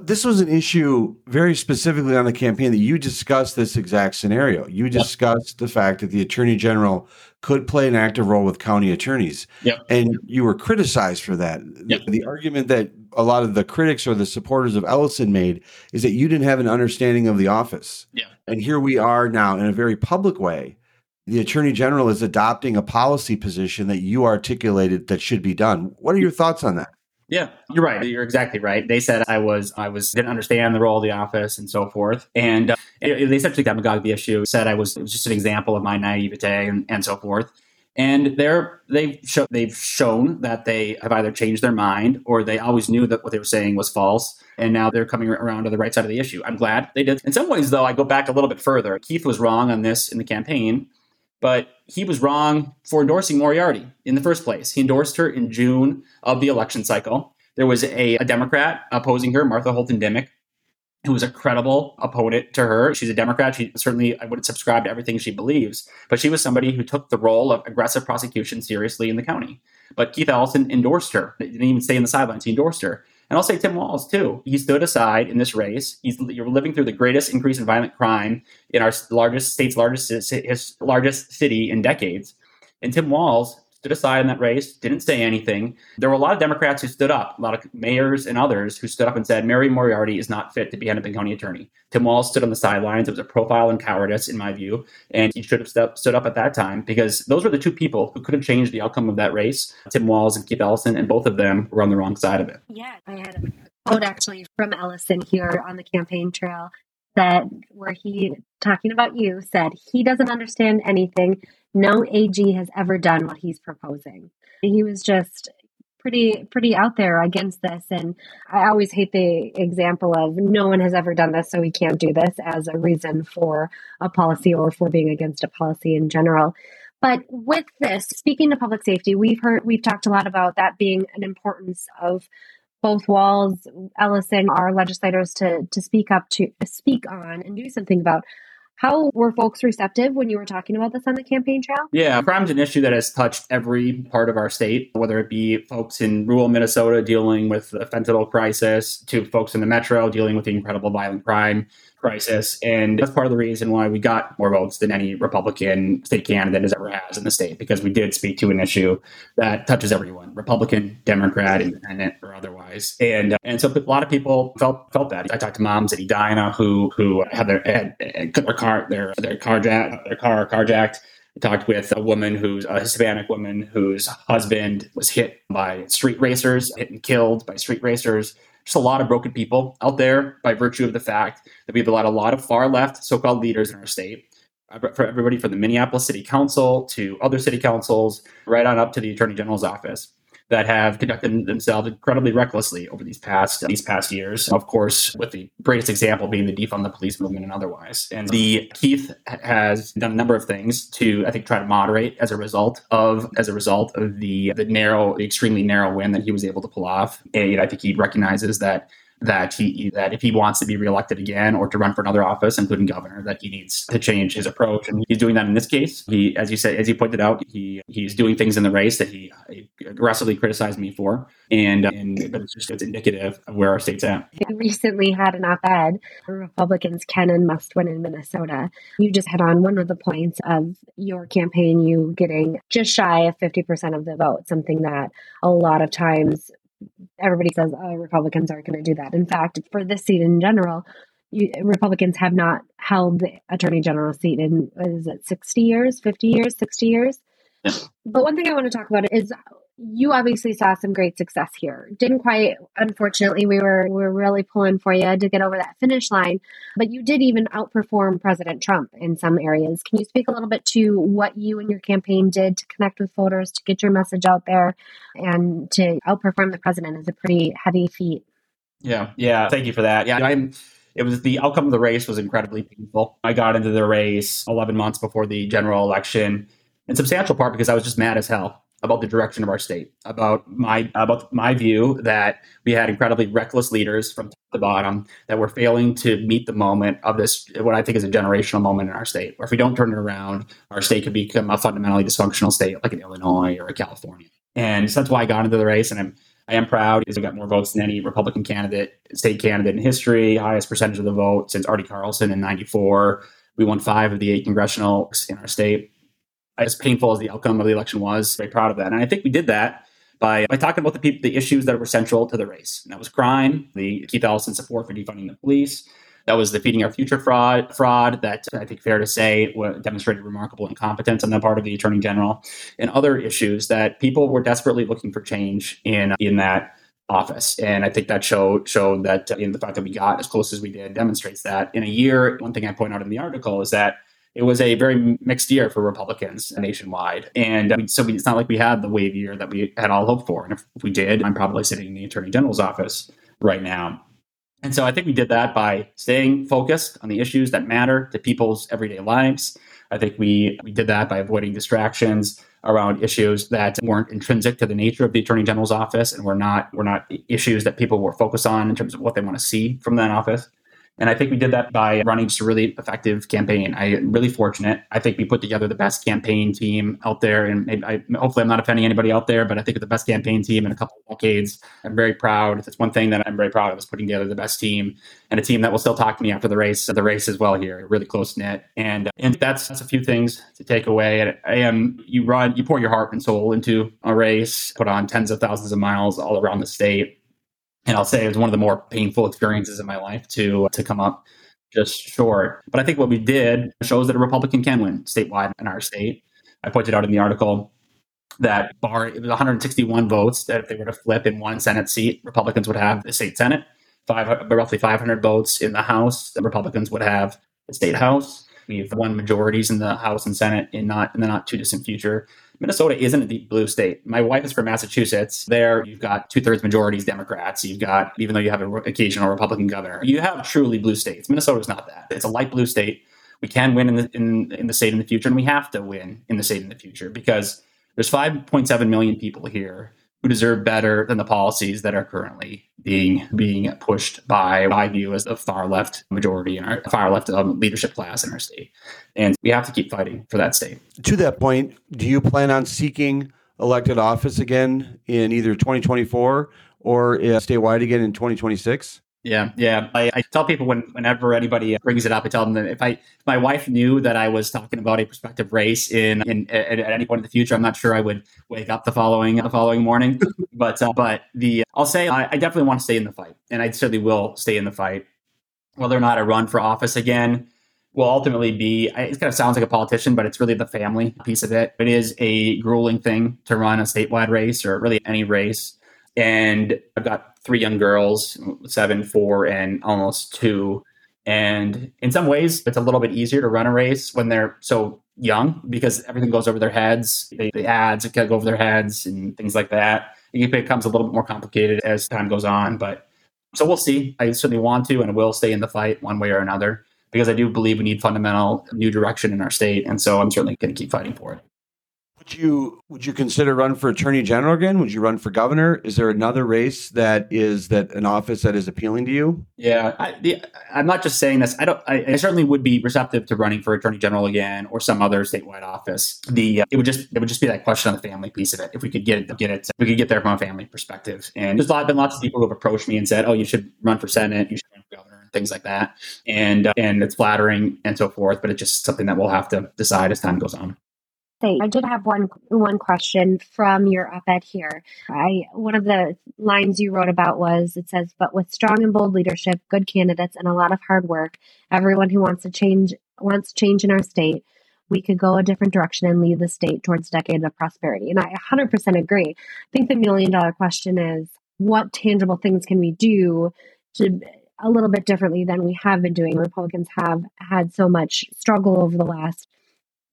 This was an issue very specifically on the campaign that you discussed this exact scenario. You discussed yep. the fact that the attorney general could play an active role with county attorneys.
Yep.
And you were criticized for that.
Yep.
The, the argument that a lot of the critics or the supporters of Ellison made is that you didn't have an understanding of the office.
Yeah.
And here we are now in a very public way. The attorney general is adopting a policy position that you articulated that should be done. What are your thoughts on that?
Yeah, you're right. You're exactly right. They said I was I was didn't understand the role of the office and so forth, and uh, they essentially demagogued the issue. Said I was, it was just an example of my naivete and, and so forth. And they're they've they've shown that they have either changed their mind or they always knew that what they were saying was false, and now they're coming around to the right side of the issue. I'm glad they did. In some ways, though, I go back a little bit further. Keith was wrong on this in the campaign but he was wrong for endorsing Moriarty in the first place. He endorsed her in June of the election cycle. There was a, a Democrat opposing her, Martha Holton Dimick, who was a credible opponent to her. She's a Democrat. She certainly I wouldn't subscribe to everything she believes, but she was somebody who took the role of aggressive prosecution seriously in the county. But Keith Ellison endorsed her. He didn't even stay in the sidelines. He endorsed her. And I'll say Tim Walz too. He stood aside in this race. He's you're living through the greatest increase in violent crime in our largest state's largest his largest city in decades. And Tim Walz stood aside in that race, didn't say anything. There were a lot of Democrats who stood up, a lot of mayors and others who stood up and said, Mary Moriarty is not fit to be Hennepin County attorney. Tim Walz stood on the sidelines. It was a profile in cowardice, in my view. And he should have stood up at that time because those were the two people who could have changed the outcome of that race Tim Walz and Keith Ellison, and both of them were on the wrong side of it.
Yeah, I had a quote actually from Ellison here on the campaign trail that where he talking about you said he doesn't understand anything no AG has ever done what he's proposing. He was just pretty pretty out there against this and I always hate the example of no one has ever done this so we can't do this as a reason for a policy or for being against a policy in general. But with this, speaking to public safety, we've heard we've talked a lot about that being an importance of both Walz Ellison, our legislators to to speak up to speak on and do something about How were folks receptive when you were talking about this on the campaign trail?
Yeah, crime's an issue that has touched every part of our state, whether it be folks in rural Minnesota dealing with the fentanyl crisis, to folks in the metro dealing with the incredible violent crime crisis. And that's part of the reason why we got more votes than any Republican state candidate has ever has in the state, because we did speak to an issue that touches everyone, Republican, Democrat, independent, or otherwise. And uh, and so a lot of people felt felt that. I talked to moms in Edina who who had their had, had their car their their car jacked, their car carjacked. I talked with a woman who's a Hispanic woman whose husband was hit by street racers, hit and killed by street racers just a lot of broken people out there by virtue of the fact that we've allowed a lot of far left so called leaders in our state. Uh, for everybody from the Minneapolis City Council to other city councils, right on up to the Attorney General's office that have conducted themselves incredibly recklessly over these past these past years. Of course, with the greatest example being the defund the police movement and otherwise. And the Keith has done a number of things to I think try to moderate as a result of as a result of the the narrow, the extremely narrow win that he was able to pull off. And I think he recognizes that that he that if he wants to be reelected again or to run for another office, including governor, that he needs to change his approach. And he's doing that in this case. He, as you said, as you pointed out, he he's doing things in the race that he, aggressively criticized me for, and and but it's just it's indicative of where our state's at.
Recently had an op-ed Republicans can and must win in Minnesota. You just hit on one of the points of your campaign, you getting just shy of fifty percent of the vote, something that a lot of times everybody says oh, Republicans aren't going to do that. In fact, for this seat in general, you, Republicans have not held the attorney general seat in is it 60 years, 50 years, 60 years. But one thing I want to talk about is you obviously saw some great success here. Didn't quite, unfortunately, we were we were really pulling for you to get over that finish line, but you did even outperform President Trump in some areas. Can you speak a little bit to what you and your campaign did to connect with voters, to get your message out there, and to outperform the president is a pretty heavy feat.
Yeah, yeah. Thank you for that. Yeah, I'm. It was the outcome of the race was incredibly painful. I got into the race 11 months before the general election, in substantial part because I was just mad as hell about the direction of our state, about my about my view that we had incredibly reckless leaders from top to bottom that were failing to meet the moment of this what I think is a generational moment in our state. Where if we don't turn it around, our state could become a fundamentally dysfunctional state like in Illinois or a California. And so that's why I got into the race, and I'm I am proud because we got more votes than any Republican candidate, state candidate in history, highest percentage of the vote since Arne Carlson in '94. We won five of the eight congressional in our state as painful as the outcome of the election was, very proud of that. And I think we did that by, by talking about the people, the issues that were central to the race. And that was crime, the Keith Ellison support for defunding the police. That was the feeding our future fraud, fraud that I think fair to say demonstrated remarkable incompetence on the part of the attorney general, and other issues that people were desperately looking for change in in that office. And I think that showed showed that uh, in the fact that we got as close as we did demonstrates that in a year. One thing I point out in the article is that it was a very mixed year for Republicans nationwide. And so it's not like we had the wave year that we had all hoped for. And if, if we did, I'm probably sitting in the Attorney General's office right now. And so I think we did that by staying focused on the issues that matter to people's everyday lives. I think we, we did that by avoiding distractions around issues that weren't intrinsic to the nature of the attorney general's office and were not were not issues that people were focused on in terms of what they want to see from that office. And I think we did that by running just a really effective campaign. I am really fortunate. I think we put together the best campaign team out there. And I, hopefully I'm not offending anybody out there, but I think the best campaign team in a couple of decades. I'm very proud. That's one thing that I'm very proud of is putting together the best team and a team that will still talk to me after the race, the race as well here, really close knit. And uh, and that's, that's a few things to take away. And I am, you run, you pour your heart and soul into a race, put on tens of thousands of miles all around the state and I'll say it was one of the more painful experiences in my life to uh, to come up just short. But I think what we did shows that a Republican can win statewide in our state. I pointed out in the article that bar it was 161 votes that if they were to flip in one Senate seat, Republicans would have the state Senate. Five, uh, roughly 500 votes in the House, the Republicans would have the state House. We've won majorities in the House and Senate in not in the not too distant future. Minnesota isn't a deep blue state. My wife is from Massachusetts. There, you've got two thirds majorities Democrats. You've got, even though you have an occasional Republican governor, you have truly blue states. Minnesota is not that. It's a light blue state. We can win in the, in, in the state in the future, and we have to win in the state in the future because there's 5.7 million people here who deserve better than the policies that are currently being being pushed by I view as the far left majority in our far left um, leadership class in our state, and we have to keep fighting for that state.
To that point, do you plan on seeking elected office again in either 2024 or uh, statewide again in 2026?
Yeah, yeah. I, I, tell people when, whenever anybody brings it up, I tell them that if I, if my wife knew that I was talking about a prospective race in, in at, at, any point in the future, I'm not sure I would wake up the following the following morning. but uh, but the I'll say I, I definitely want to stay in the fight, and I certainly will stay in the fight. Whether or not I run for office again will ultimately be. It kind of sounds like a politician, but it's really the family piece of it. It is a grueling thing to run a statewide race or really any race and I've got three young girls, seven, four, and almost two. And in some ways, it's a little bit easier to run a race when they're so young because everything goes over their heads. They, the ads go over their heads and things like that. It becomes a little bit more complicated as time goes on. But so we'll see. I certainly want to and will stay in the fight one way or another because I do believe we need fundamental new direction in our state. And so I'm certainly going to keep fighting for it.
Would you would you consider run for attorney general again? Would you run for governor? Is there another race that is that an office that is appealing to you?
Yeah, I, am not just saying this. I don't. I, I, certainly would be receptive to running for attorney general again or some other statewide office. The uh, it would just it would just be that question on the family piece of it. If we could get it, get it, we could get there from a family perspective. And there's been lots of people who have approached me and said, "Oh, you should run for senate. You should run for governor." Things like that, and uh, and it's flattering and so forth. But it's just something that we'll have to decide as time goes on
say I did have one one question from your op-ed here. I one of the lines you wrote about was it says, "But with strong and bold leadership, good candidates, and a lot of hard work, everyone who wants to change wants change in our state." We could go a different direction and lead the state towards decades of prosperity. And I 100% agree. I think the million dollar question is what tangible things can we do to a little bit differently than we have been doing. Republicans have had so much struggle over the last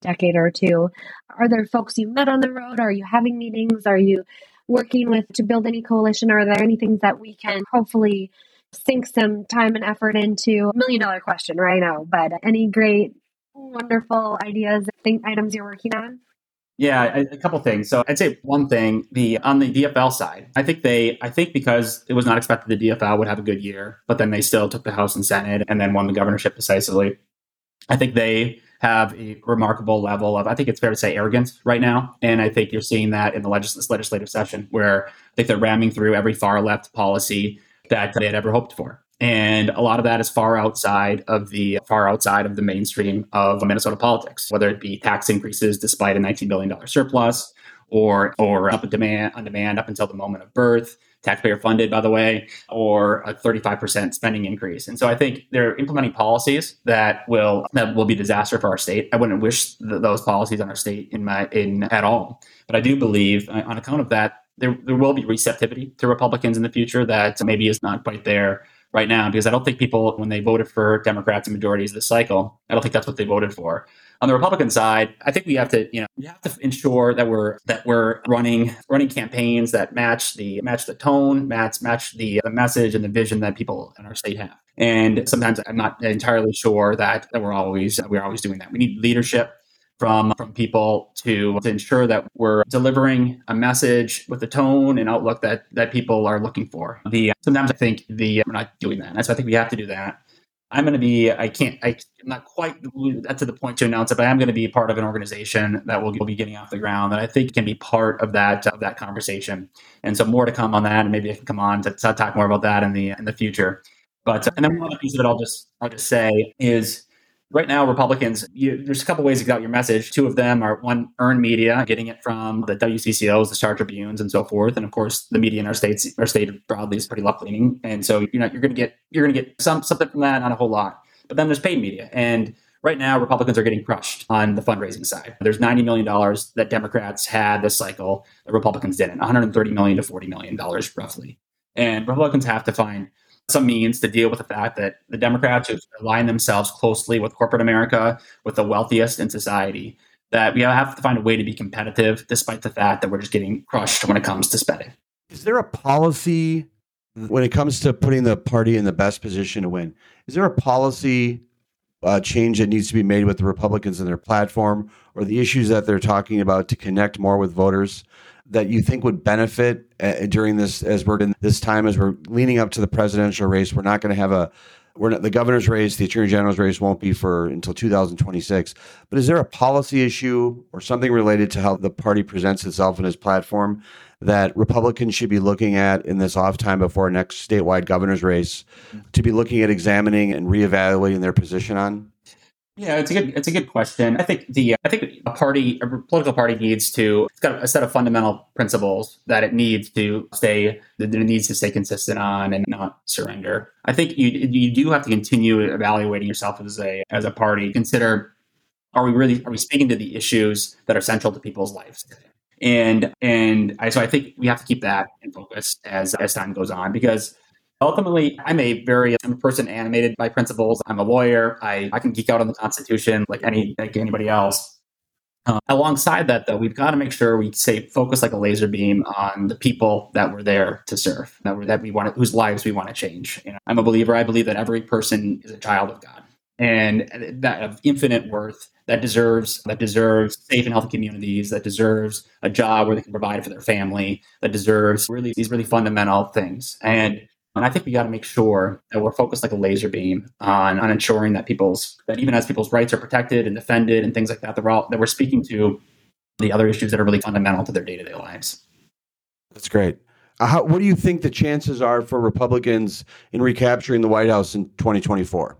decade or two. Are there folks you met on the road? Are you having meetings? Are you working with to build any coalition? Are there any things that we can hopefully sink some time and effort into? Million dollar question right now, but any great, wonderful ideas, think items you're working on?
Yeah, a, couple things. So I'd say one thing, the on the DFL side, I think they I think because it was not expected the DFL would have a good year, but then they still took the House and Senate and then won the governorship decisively. I think they have a remarkable level of, I think it's fair to say, arrogance right now. And I think you're seeing that in the legis- legislative session, where I think they're ramming through every far left policy that they had ever hoped for. And a lot of that is far outside of the far outside of the mainstream of Minnesota politics, whether it be tax increases despite a $19 billion surplus, or or up a demand on demand up until the moment of birth, taxpayer funded, by the way, or a 35% spending increase. And so I think they're implementing policies that will that will be disaster for our state. I wouldn't wish th- those policies on our state in my in at all. But I do believe uh, on account of that, there, there will be receptivity to Republicans in the future that maybe is not quite there right now because I don't think people, when they voted for Democrats and majorities this cycle, I don't think that's what they voted for. On the Republican side, I think we have to, you know, we have to ensure that we're that we're running running campaigns that match the match the tone, match match the the message and the vision that people in our state have. And sometimes I'm not entirely sure that, that we're always we're always doing that. We need leadership from from people to, to ensure that we're delivering a message with the tone and outlook that that people are looking for. The sometimes I think the we're not doing that, and so I think we have to do that. I'm going to be. I can't. I, not quite to the point to announce it, but I'm going to be part of an organization that will, will be getting off the ground that I think can be part of that of that conversation. And so more to come on that, and maybe I can come on to, to talk more about that in the in the future. But and then one other piece of it I'll just I'll just say is right now republicans you, there's a couple ways to get out your message two of them are one earned media getting it from the wccos the star tribunes and so forth and of course the media in our states our state broadly is pretty left leaning and so you know you're going to get you're going to get some something from that not a whole lot but then there's paid media and right now republicans are getting crushed on the fundraising side there's 90 million dollars that democrats had this cycle that republicans didn't 130 million to 40 million dollars roughly and republicans have to find some means to deal with the fact that the Democrats align themselves closely with corporate America, with the wealthiest in society, that we have to find a way to be competitive despite the fact that we're just getting crushed when it comes to spending.
Is there a policy when it comes to putting the party in the best position to win? Is there a policy uh, change that needs to be made with the Republicans and their platform or the issues that they're talking about to connect more with voters? that you think would benefit uh, during this as we're in this time as we're leaning up to the presidential race? We're not going to have a we're not, the governor's race, the attorney general's race won't be for until 2026. But is there a policy issue or something related to how the party presents itself and its platform that Republicans should be looking at in this off time before next statewide governor's race to be looking at examining and reevaluating their position on?
Yeah, it's a good it's a good question. I think the I think a party a political party needs to it's got a set of fundamental principles that it needs to stay that it needs to stay consistent on and not surrender. I think you you do have to continue evaluating yourself as a as a party. Consider are we really are we speaking to the issues that are central to people's lives? And and I, so I think we have to keep that in focus as as time goes on because Ultimately, I'm a very I'm a person animated by principles. I'm a lawyer. I, I can geek out on the Constitution like any like anybody else. Uh, alongside that, though, we've got to make sure we stay focused like a laser beam on the people that we're there to serve, that, that we want, whose lives we want to change. You know, I'm a believer. I believe that every person is a child of God, and that of infinite worth that deserves that deserves safe and healthy communities, that deserves a job where they can provide for their family, that deserves really these really fundamental things. And and I think we got to make sure that we're focused like a laser beam on, on ensuring that people's that even as people's rights are protected and defended and things like that, that we're all, that we're speaking to the other issues that are really fundamental to their day to day lives.
That's great. Uh, how, what do you think the chances are for Republicans in recapturing the White House in 2024?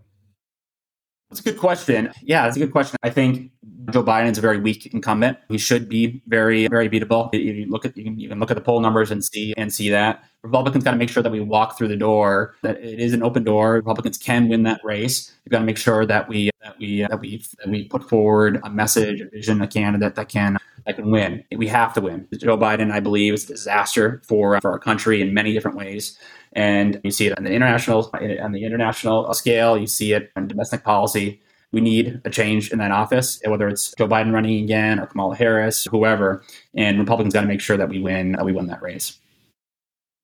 That's a good question. Yeah, that's a good question. I think Joe Biden is a very weak incumbent. He should be very, very beatable. You look at you can, you can look at the poll numbers and see and see that Republicans got to make sure that we walk through the door. That it is an open door. Republicans can win that race. We've got to make sure that we that we that we that we put forward a message, a vision, a candidate that can that can win. We have to win. Joe Biden, I believe, is a disaster for for our country in many different ways. And you see it on the international on the international scale. You see it in domestic policy we need a change in that office, whether it's Joe Biden running again or Kamala Harris, whoever. And Republicans got to make sure that we win. Uh, we win that race.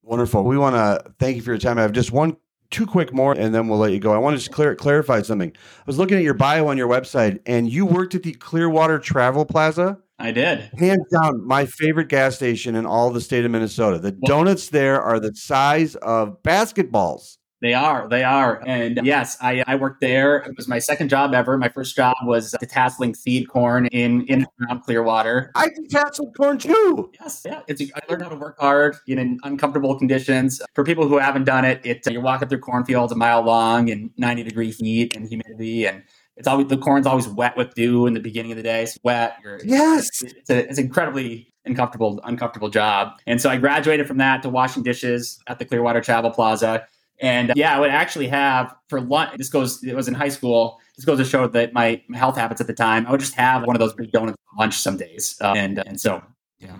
Wonderful. We want to thank you for your time. I have just one, two quick more, and then we'll let you go. I want to just clear, clarify something. I was looking at your bio on your website, and you worked at the Clearwater Travel Plaza.
I did.
Hands down, my favorite gas station in all the state of Minnesota. The donuts there are the size of basketballs.
They are. They are. And yes, I, I worked there. It was my second job ever. My first job was detasseling seed corn in in around Clearwater.
I detasseled corn too.
Yes. Yeah. It's, I learned how to work hard in uncomfortable conditions. For people who haven't done it, it you're walking through cornfields a mile long in 90 degree heat and humidity and it's always the corn's always wet with dew in the beginning of the day. It's wet.
You're, yes,
it's, a, it's incredibly uncomfortable, uncomfortable job. And so I graduated from that to washing dishes at the Clearwater Travel Plaza. And uh, yeah, I would actually have for lunch. This goes. It was in high school. This goes to show that my health habits at the time. I would just have one of those big donuts lunch some days, uh, and and so yeah.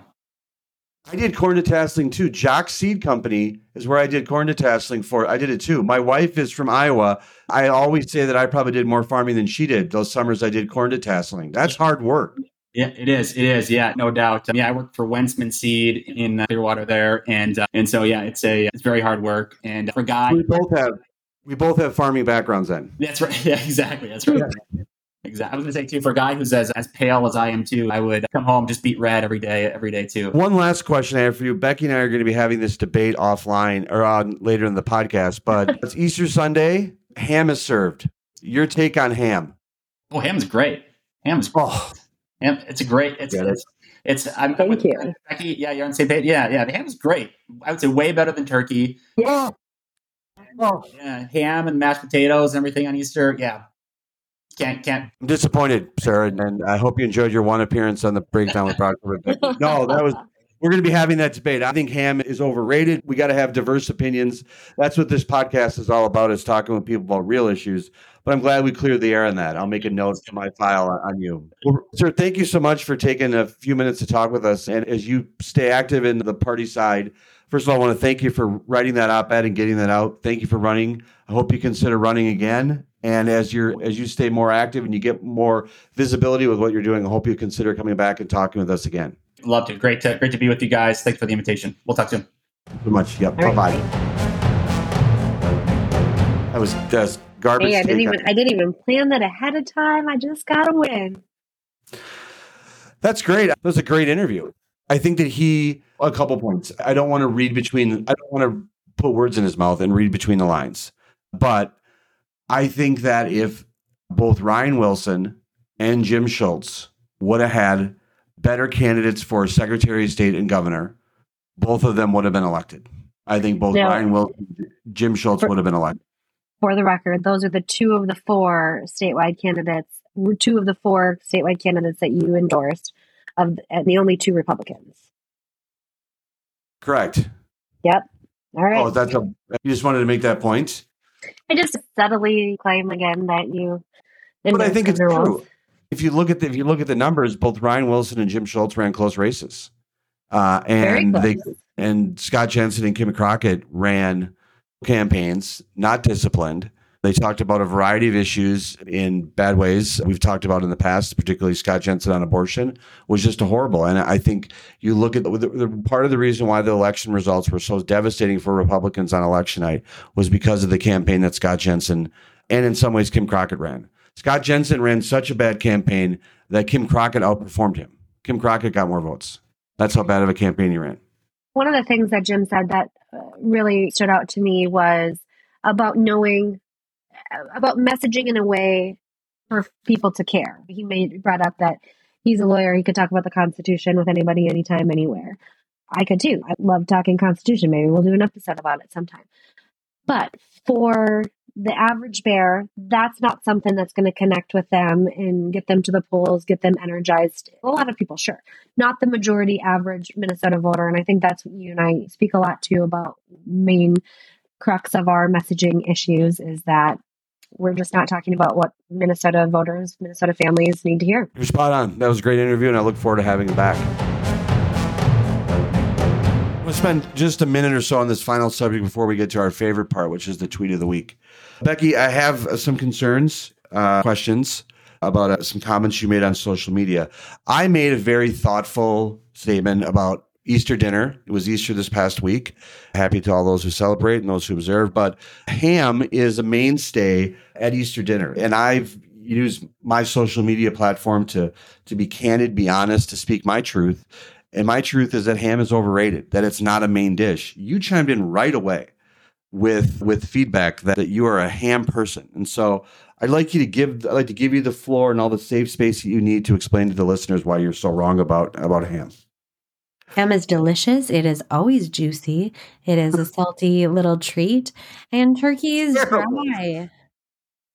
I did corn detasseling too. Jock Seed Company is where I did corn detasseling for. I did it too. My wife is from Iowa. I always say that I probably did more farming than she did. Those summers I did corn detasseling. That's hard work.
Yeah, it is. It is. Yeah, no doubt. Um, yeah, I worked for Wensman Seed in uh, Clearwater there, and uh, and so yeah, it's a it's very hard work. And for a guy,
we both have we both have farming backgrounds. Then
that's right. Yeah, exactly. That's right. Yeah. Exactly. I was going to say too, for a guy who's as, as pale as I am too, I would come home just beet red every day, every day too.
One last question I have for you. Becky and I are going to be having this debate offline or on later in the podcast, but it's Easter Sunday. Ham is served. Your take on ham?
Oh, ham's great. Ham's oh. Ham, it's a great. It's yeah, it's, it's. I'm
Thank with you.
Becky. Yeah, you're on the same page. Yeah, yeah. The ham is great. I would say way better than turkey.
Yeah.
Oh. Yeah, ham and mashed potatoes and everything on Easter. Yeah, can't can't.
I'm disappointed, sir, and I hope you enjoyed your one appearance on the breakdown with Brodkorb. no, that was. We're going to be having that debate. I think ham is overrated. We got to have diverse opinions. That's what this podcast is all about: is talking with people about real issues. But I'm glad we cleared the air on that. I'll make a note to my file on you. Well, sir, thank you so much for taking a few minutes to talk with us. And as you stay active in the party side, first of all, I want to thank you for writing that op-ed and getting that out. Thank you for running. I hope you consider running again. And as you're as you stay more active and you get more visibility with what you're doing, I hope you consider coming back and talking with us again.
Love to. Great to great to be with you guys. Thanks for the invitation. We'll talk soon.
Too much. Yep. Bye bye. That was just garbage.
Hey, I didn't even I didn't even plan that ahead of time. I just got to win.
That's great. That was a great interview. I think that he a couple points. I don't want to read between. I don't want to put words in his mouth and read between the lines. But I think that if both Ryan Wilson and Jim Schultz would have had better candidates for Secretary of State and Governor, both of them would have been elected. I think both. Ryan Wilson, and Jim Schultz
For-
would have been elected.
For the record, those are the two of the four statewide candidates, two of the four statewide candidates that you endorsed, of and the only two Republicans.
Correct. Yep.
All right.
Oh, that's a. You just wanted to make that point,
I just subtly claim again that you.
but I think it's true. If you look at the if you look at the numbers, both Ryan Wilson and Jim Schultz ran close races, uh, and they and Scott Jensen and Kim Crockett ran campaigns, not disciplined. They talked about a variety of issues in bad ways we've talked about in the past, particularly Scott Jensen on abortion was just horrible. And I think you look at the, the part of the reason why the election results were so devastating for Republicans on election night was because of the campaign that Scott Jensen and in some ways Kim Crockett ran. Scott Jensen ran such a bad campaign that Kim Crockett outperformed him. Kim Crockett got more votes. That's how bad of a campaign he ran.
One of the things that Jim said that uh, really stood out to me was about knowing about messaging in a way for people to care. He made brought up that he's a lawyer; he could talk about the Constitution with anybody, anytime, anywhere. I could too. I love talking Constitution. Maybe we'll do an episode about it sometime. But for the average bear, that's not something that's going to connect with them and get them to the polls, get them energized. A lot of people, sure. Not the majority average Minnesota voter. And I think that's what you and I speak a lot to about main crux of our messaging issues is that we're just not talking about what Minnesota voters, Minnesota families need to hear.
You're spot on. That was a great interview, and I look forward to having you back. To spend just a minute or so on this final subject before we get to our favorite part, which is the tweet of the week. Becky, I have uh, some concerns, uh, questions about uh, some comments you made on social media. I made a very thoughtful statement about Easter dinner. It was Easter this past week. Happy to all those who celebrate and those who observe. But ham is a mainstay at Easter dinner. And I've used my social media platform to to be candid, be honest, to speak my truth. And my truth is that ham is overrated, that it's not a main dish. You chimed in right away with with feedback that, that you are a ham person. And so I'd like you to give I'd like to give you the floor and all the safe space that you need to explain to the listeners why you're so wrong about about ham.
Ham is delicious. It is always juicy. It is a salty little treat. And turkey is
Terrible.
dry.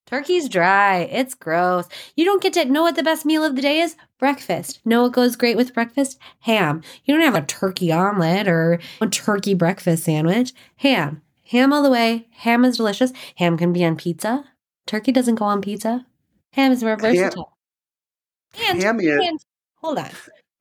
Turkey's dry. It's gross. You don't get to know what the best meal of the day is? Breakfast. Know what goes great with breakfast? Ham. You don't have a turkey omelet or a turkey breakfast sandwich. Ham. Ham all the way. Ham is delicious. Ham can be on pizza. Turkey doesn't go on pizza. Ham is more
Ham-
versatile. And,
Ham is-
and hold on.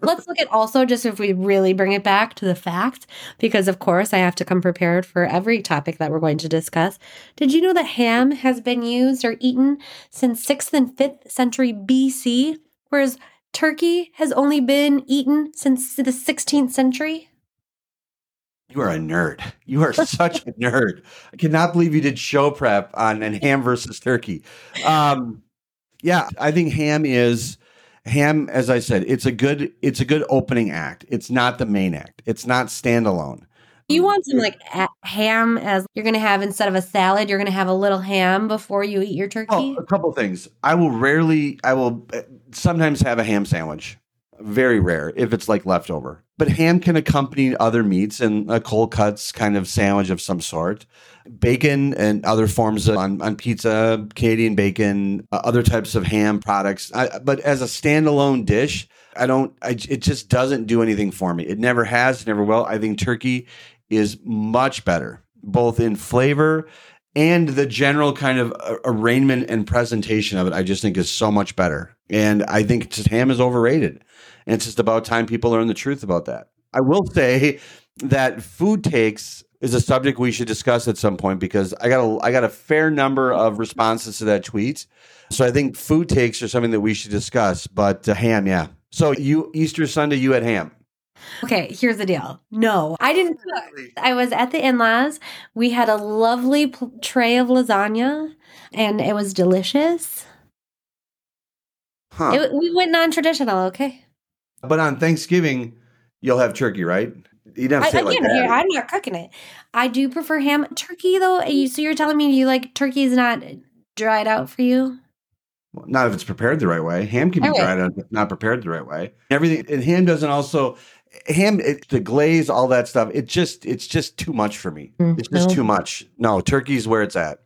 Let's look at also just if we really bring it back to the facts, because of course I have to come prepared for every topic that we're going to discuss. Did you know that ham has been used or eaten since 6th and 5th century BC, whereas turkey has only been eaten since the 16th century?
You are a nerd. You are such a nerd. I cannot believe you did show prep on an ham versus turkey. Um, yeah, I think ham is ham. As I said, it's a good it's a good opening act. It's not the main act. It's not standalone.
You want some like a- ham as you're going to have instead of a salad, you're going to have a little ham before you eat your turkey?
Oh, a couple things. I will rarely. I will uh, sometimes have a ham sandwich. Very rare if it's like leftover. But ham can accompany other meats and a cold cuts kind of sandwich of some sort. Bacon and other forms of on, on pizza, Canadian bacon, uh, other types of ham products. I, but as a standalone dish, I don't. I, it just doesn't do anything for me. It never has, never will. I think turkey is much better, both in flavor and the general kind of uh, arraignment and presentation of it. I just think is so much better. And I think just ham is overrated. And it's just about time people learn the truth about that. I will say that food takes is a subject we should discuss at some point because I got a I got a fair number of responses to that tweet. So I think food takes are something that we should discuss. But uh, ham, yeah. So you Easter Sunday, you had ham.
Okay, here's the deal. No, I didn't cook. I was at the in laws. We had a lovely tray of lasagna and it was delicious.
Huh.
It, we went non traditional, okay?
but on Thanksgiving, You'll have turkey, right? You don't
I,
have to it like that.
I'm not cooking it. I do prefer ham. Turkey, though. So you're telling me you like turkey is not dried out for you?
Well, Not if it's prepared the right way. Ham can be
Okay.
dried out, if not prepared the right way. Everything and ham doesn't also ham it, the glaze, all that stuff. It just it's just too much for me.
Mm,
It's just
no.
too much. No, turkey's where it's at.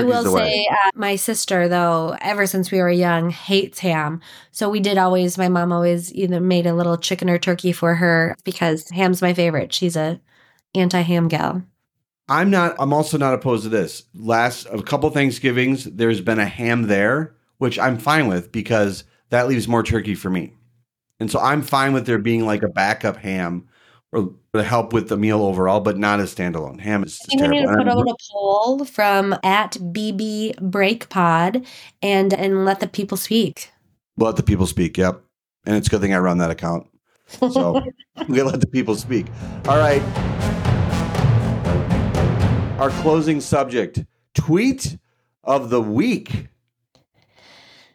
I will
the way.
say, uh, my sister, though, ever since we were young, hates ham. So we did always, my mom always either made a little chicken or turkey for her because ham's my favorite. She's a anti-ham gal.
I'm not. I'm also not opposed to this. Last a couple Thanksgivings, there's been a ham there, which I'm fine with because that leaves more turkey for me, and so I'm fine with there being like a backup ham or to help with the meal overall, but not as standalone. Ham is
I think we need to put out a poll from at BB Break Pod and and let the people speak.
Let the people speak. Yep, and it's a good thing I run that account. So we let the people speak. All right. Our closing subject: tweet of the week.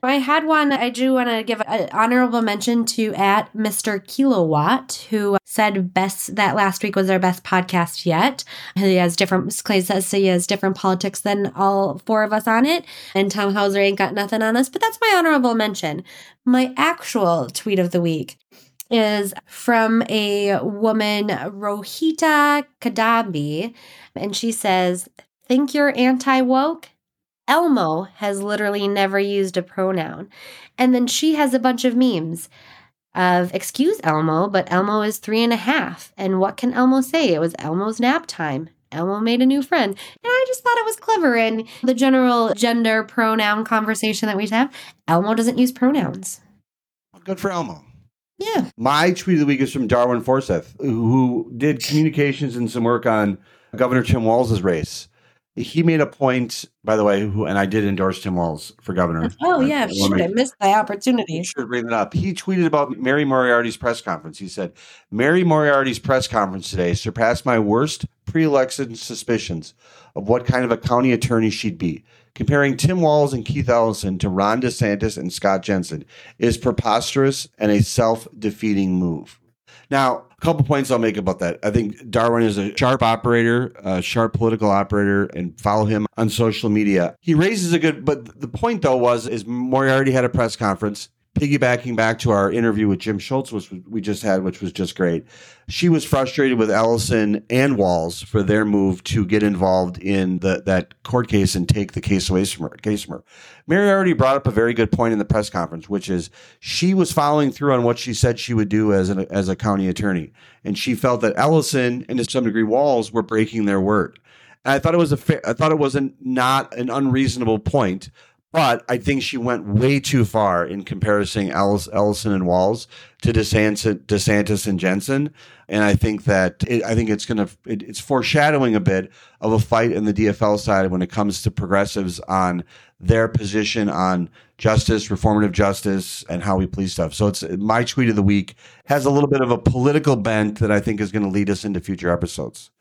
I had one. I do want to give an honorable mention to at Mr. Kilowatt, who said best that last week was our best podcast yet. He has different Clay says he has different politics than all four of us on it, and Tom Hauser ain't got nothing on us. But that's my honorable mention. My actual tweet of the week is from a woman, Rohita Kadabi, and she says, "Think you're anti woke." Elmo has literally never used a pronoun. And then she has a bunch of memes of, excuse Elmo, but Elmo is three and a half. And what can Elmo say? It was Elmo's nap time. Elmo made a new friend. And I just thought it was clever. And the general gender pronoun conversation that we have, Elmo doesn't use pronouns.
Good for Elmo.
Yeah.
My tweet of the week is from Darwin Forsyth, who did communications and some work on Governor Tim Walz's race. He made a point, by the way, who and I did endorse Tim Walz for governor.
Oh, yeah. Shoot, I missed the opportunity.
should bring that up. He tweeted about Mary Moriarty's press conference. He said, Mary Moriarty's press conference today surpassed my worst pre election suspicions of what kind of a county attorney she'd be. Comparing Tim Walz and Keith Ellison to Ron DeSantis and Scott Jensen is preposterous and a self defeating move. Now, a couple points I'll make about that. I think Darwin is a sharp operator, a sharp political operator, and follow him on social media. He raises a good, but the point though was is Moriarty had a press conference, piggybacking back to our interview with Jim Schultz, which we just had, which was just great. She was frustrated with Ellison and Walz for their move to get involved in the that court case and take the case away from her. Case from her. Moriarty brought up a very good point in the press conference, which is she was following through on what she said she would do as an as a county attorney, and she felt that Ellison and to some degree Walz were breaking their word. And I thought it was a fair, I thought it wasn't not an unreasonable point, but I think she went way too far in comparing Ellis, Ellison and Walz to DeSantis, DeSantis and Jensen. And I think that it, I think it's going to it's foreshadowing a bit of a fight in the DFL side when it comes to progressives on their position on justice, reformative justice, and how we police stuff. So it's my tweet of the week has a little bit of a political bent that I think is going to lead us into future episodes.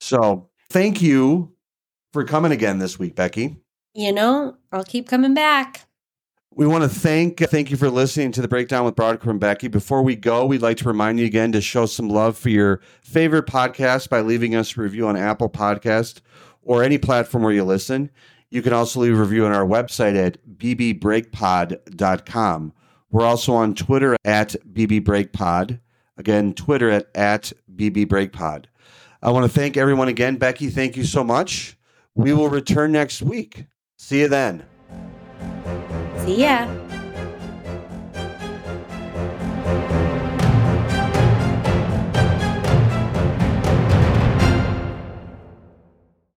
So thank you for coming again this week, Becky.
You know, I'll keep coming back.
We want to thank thank you for listening to the breakdown with Brodkorb and Becky. Before we go, we'd like to remind you again to show some love for your favorite podcast by leaving us a review on Apple Podcast or any platform where you listen. You can also leave a review on our website at bbreakpod.com. We're also on Twitter at bbreakpod. Again, Twitter at, at bbreakpod. I want to thank everyone again. Becky, thank you so much. We will return next week. See you then.
See ya.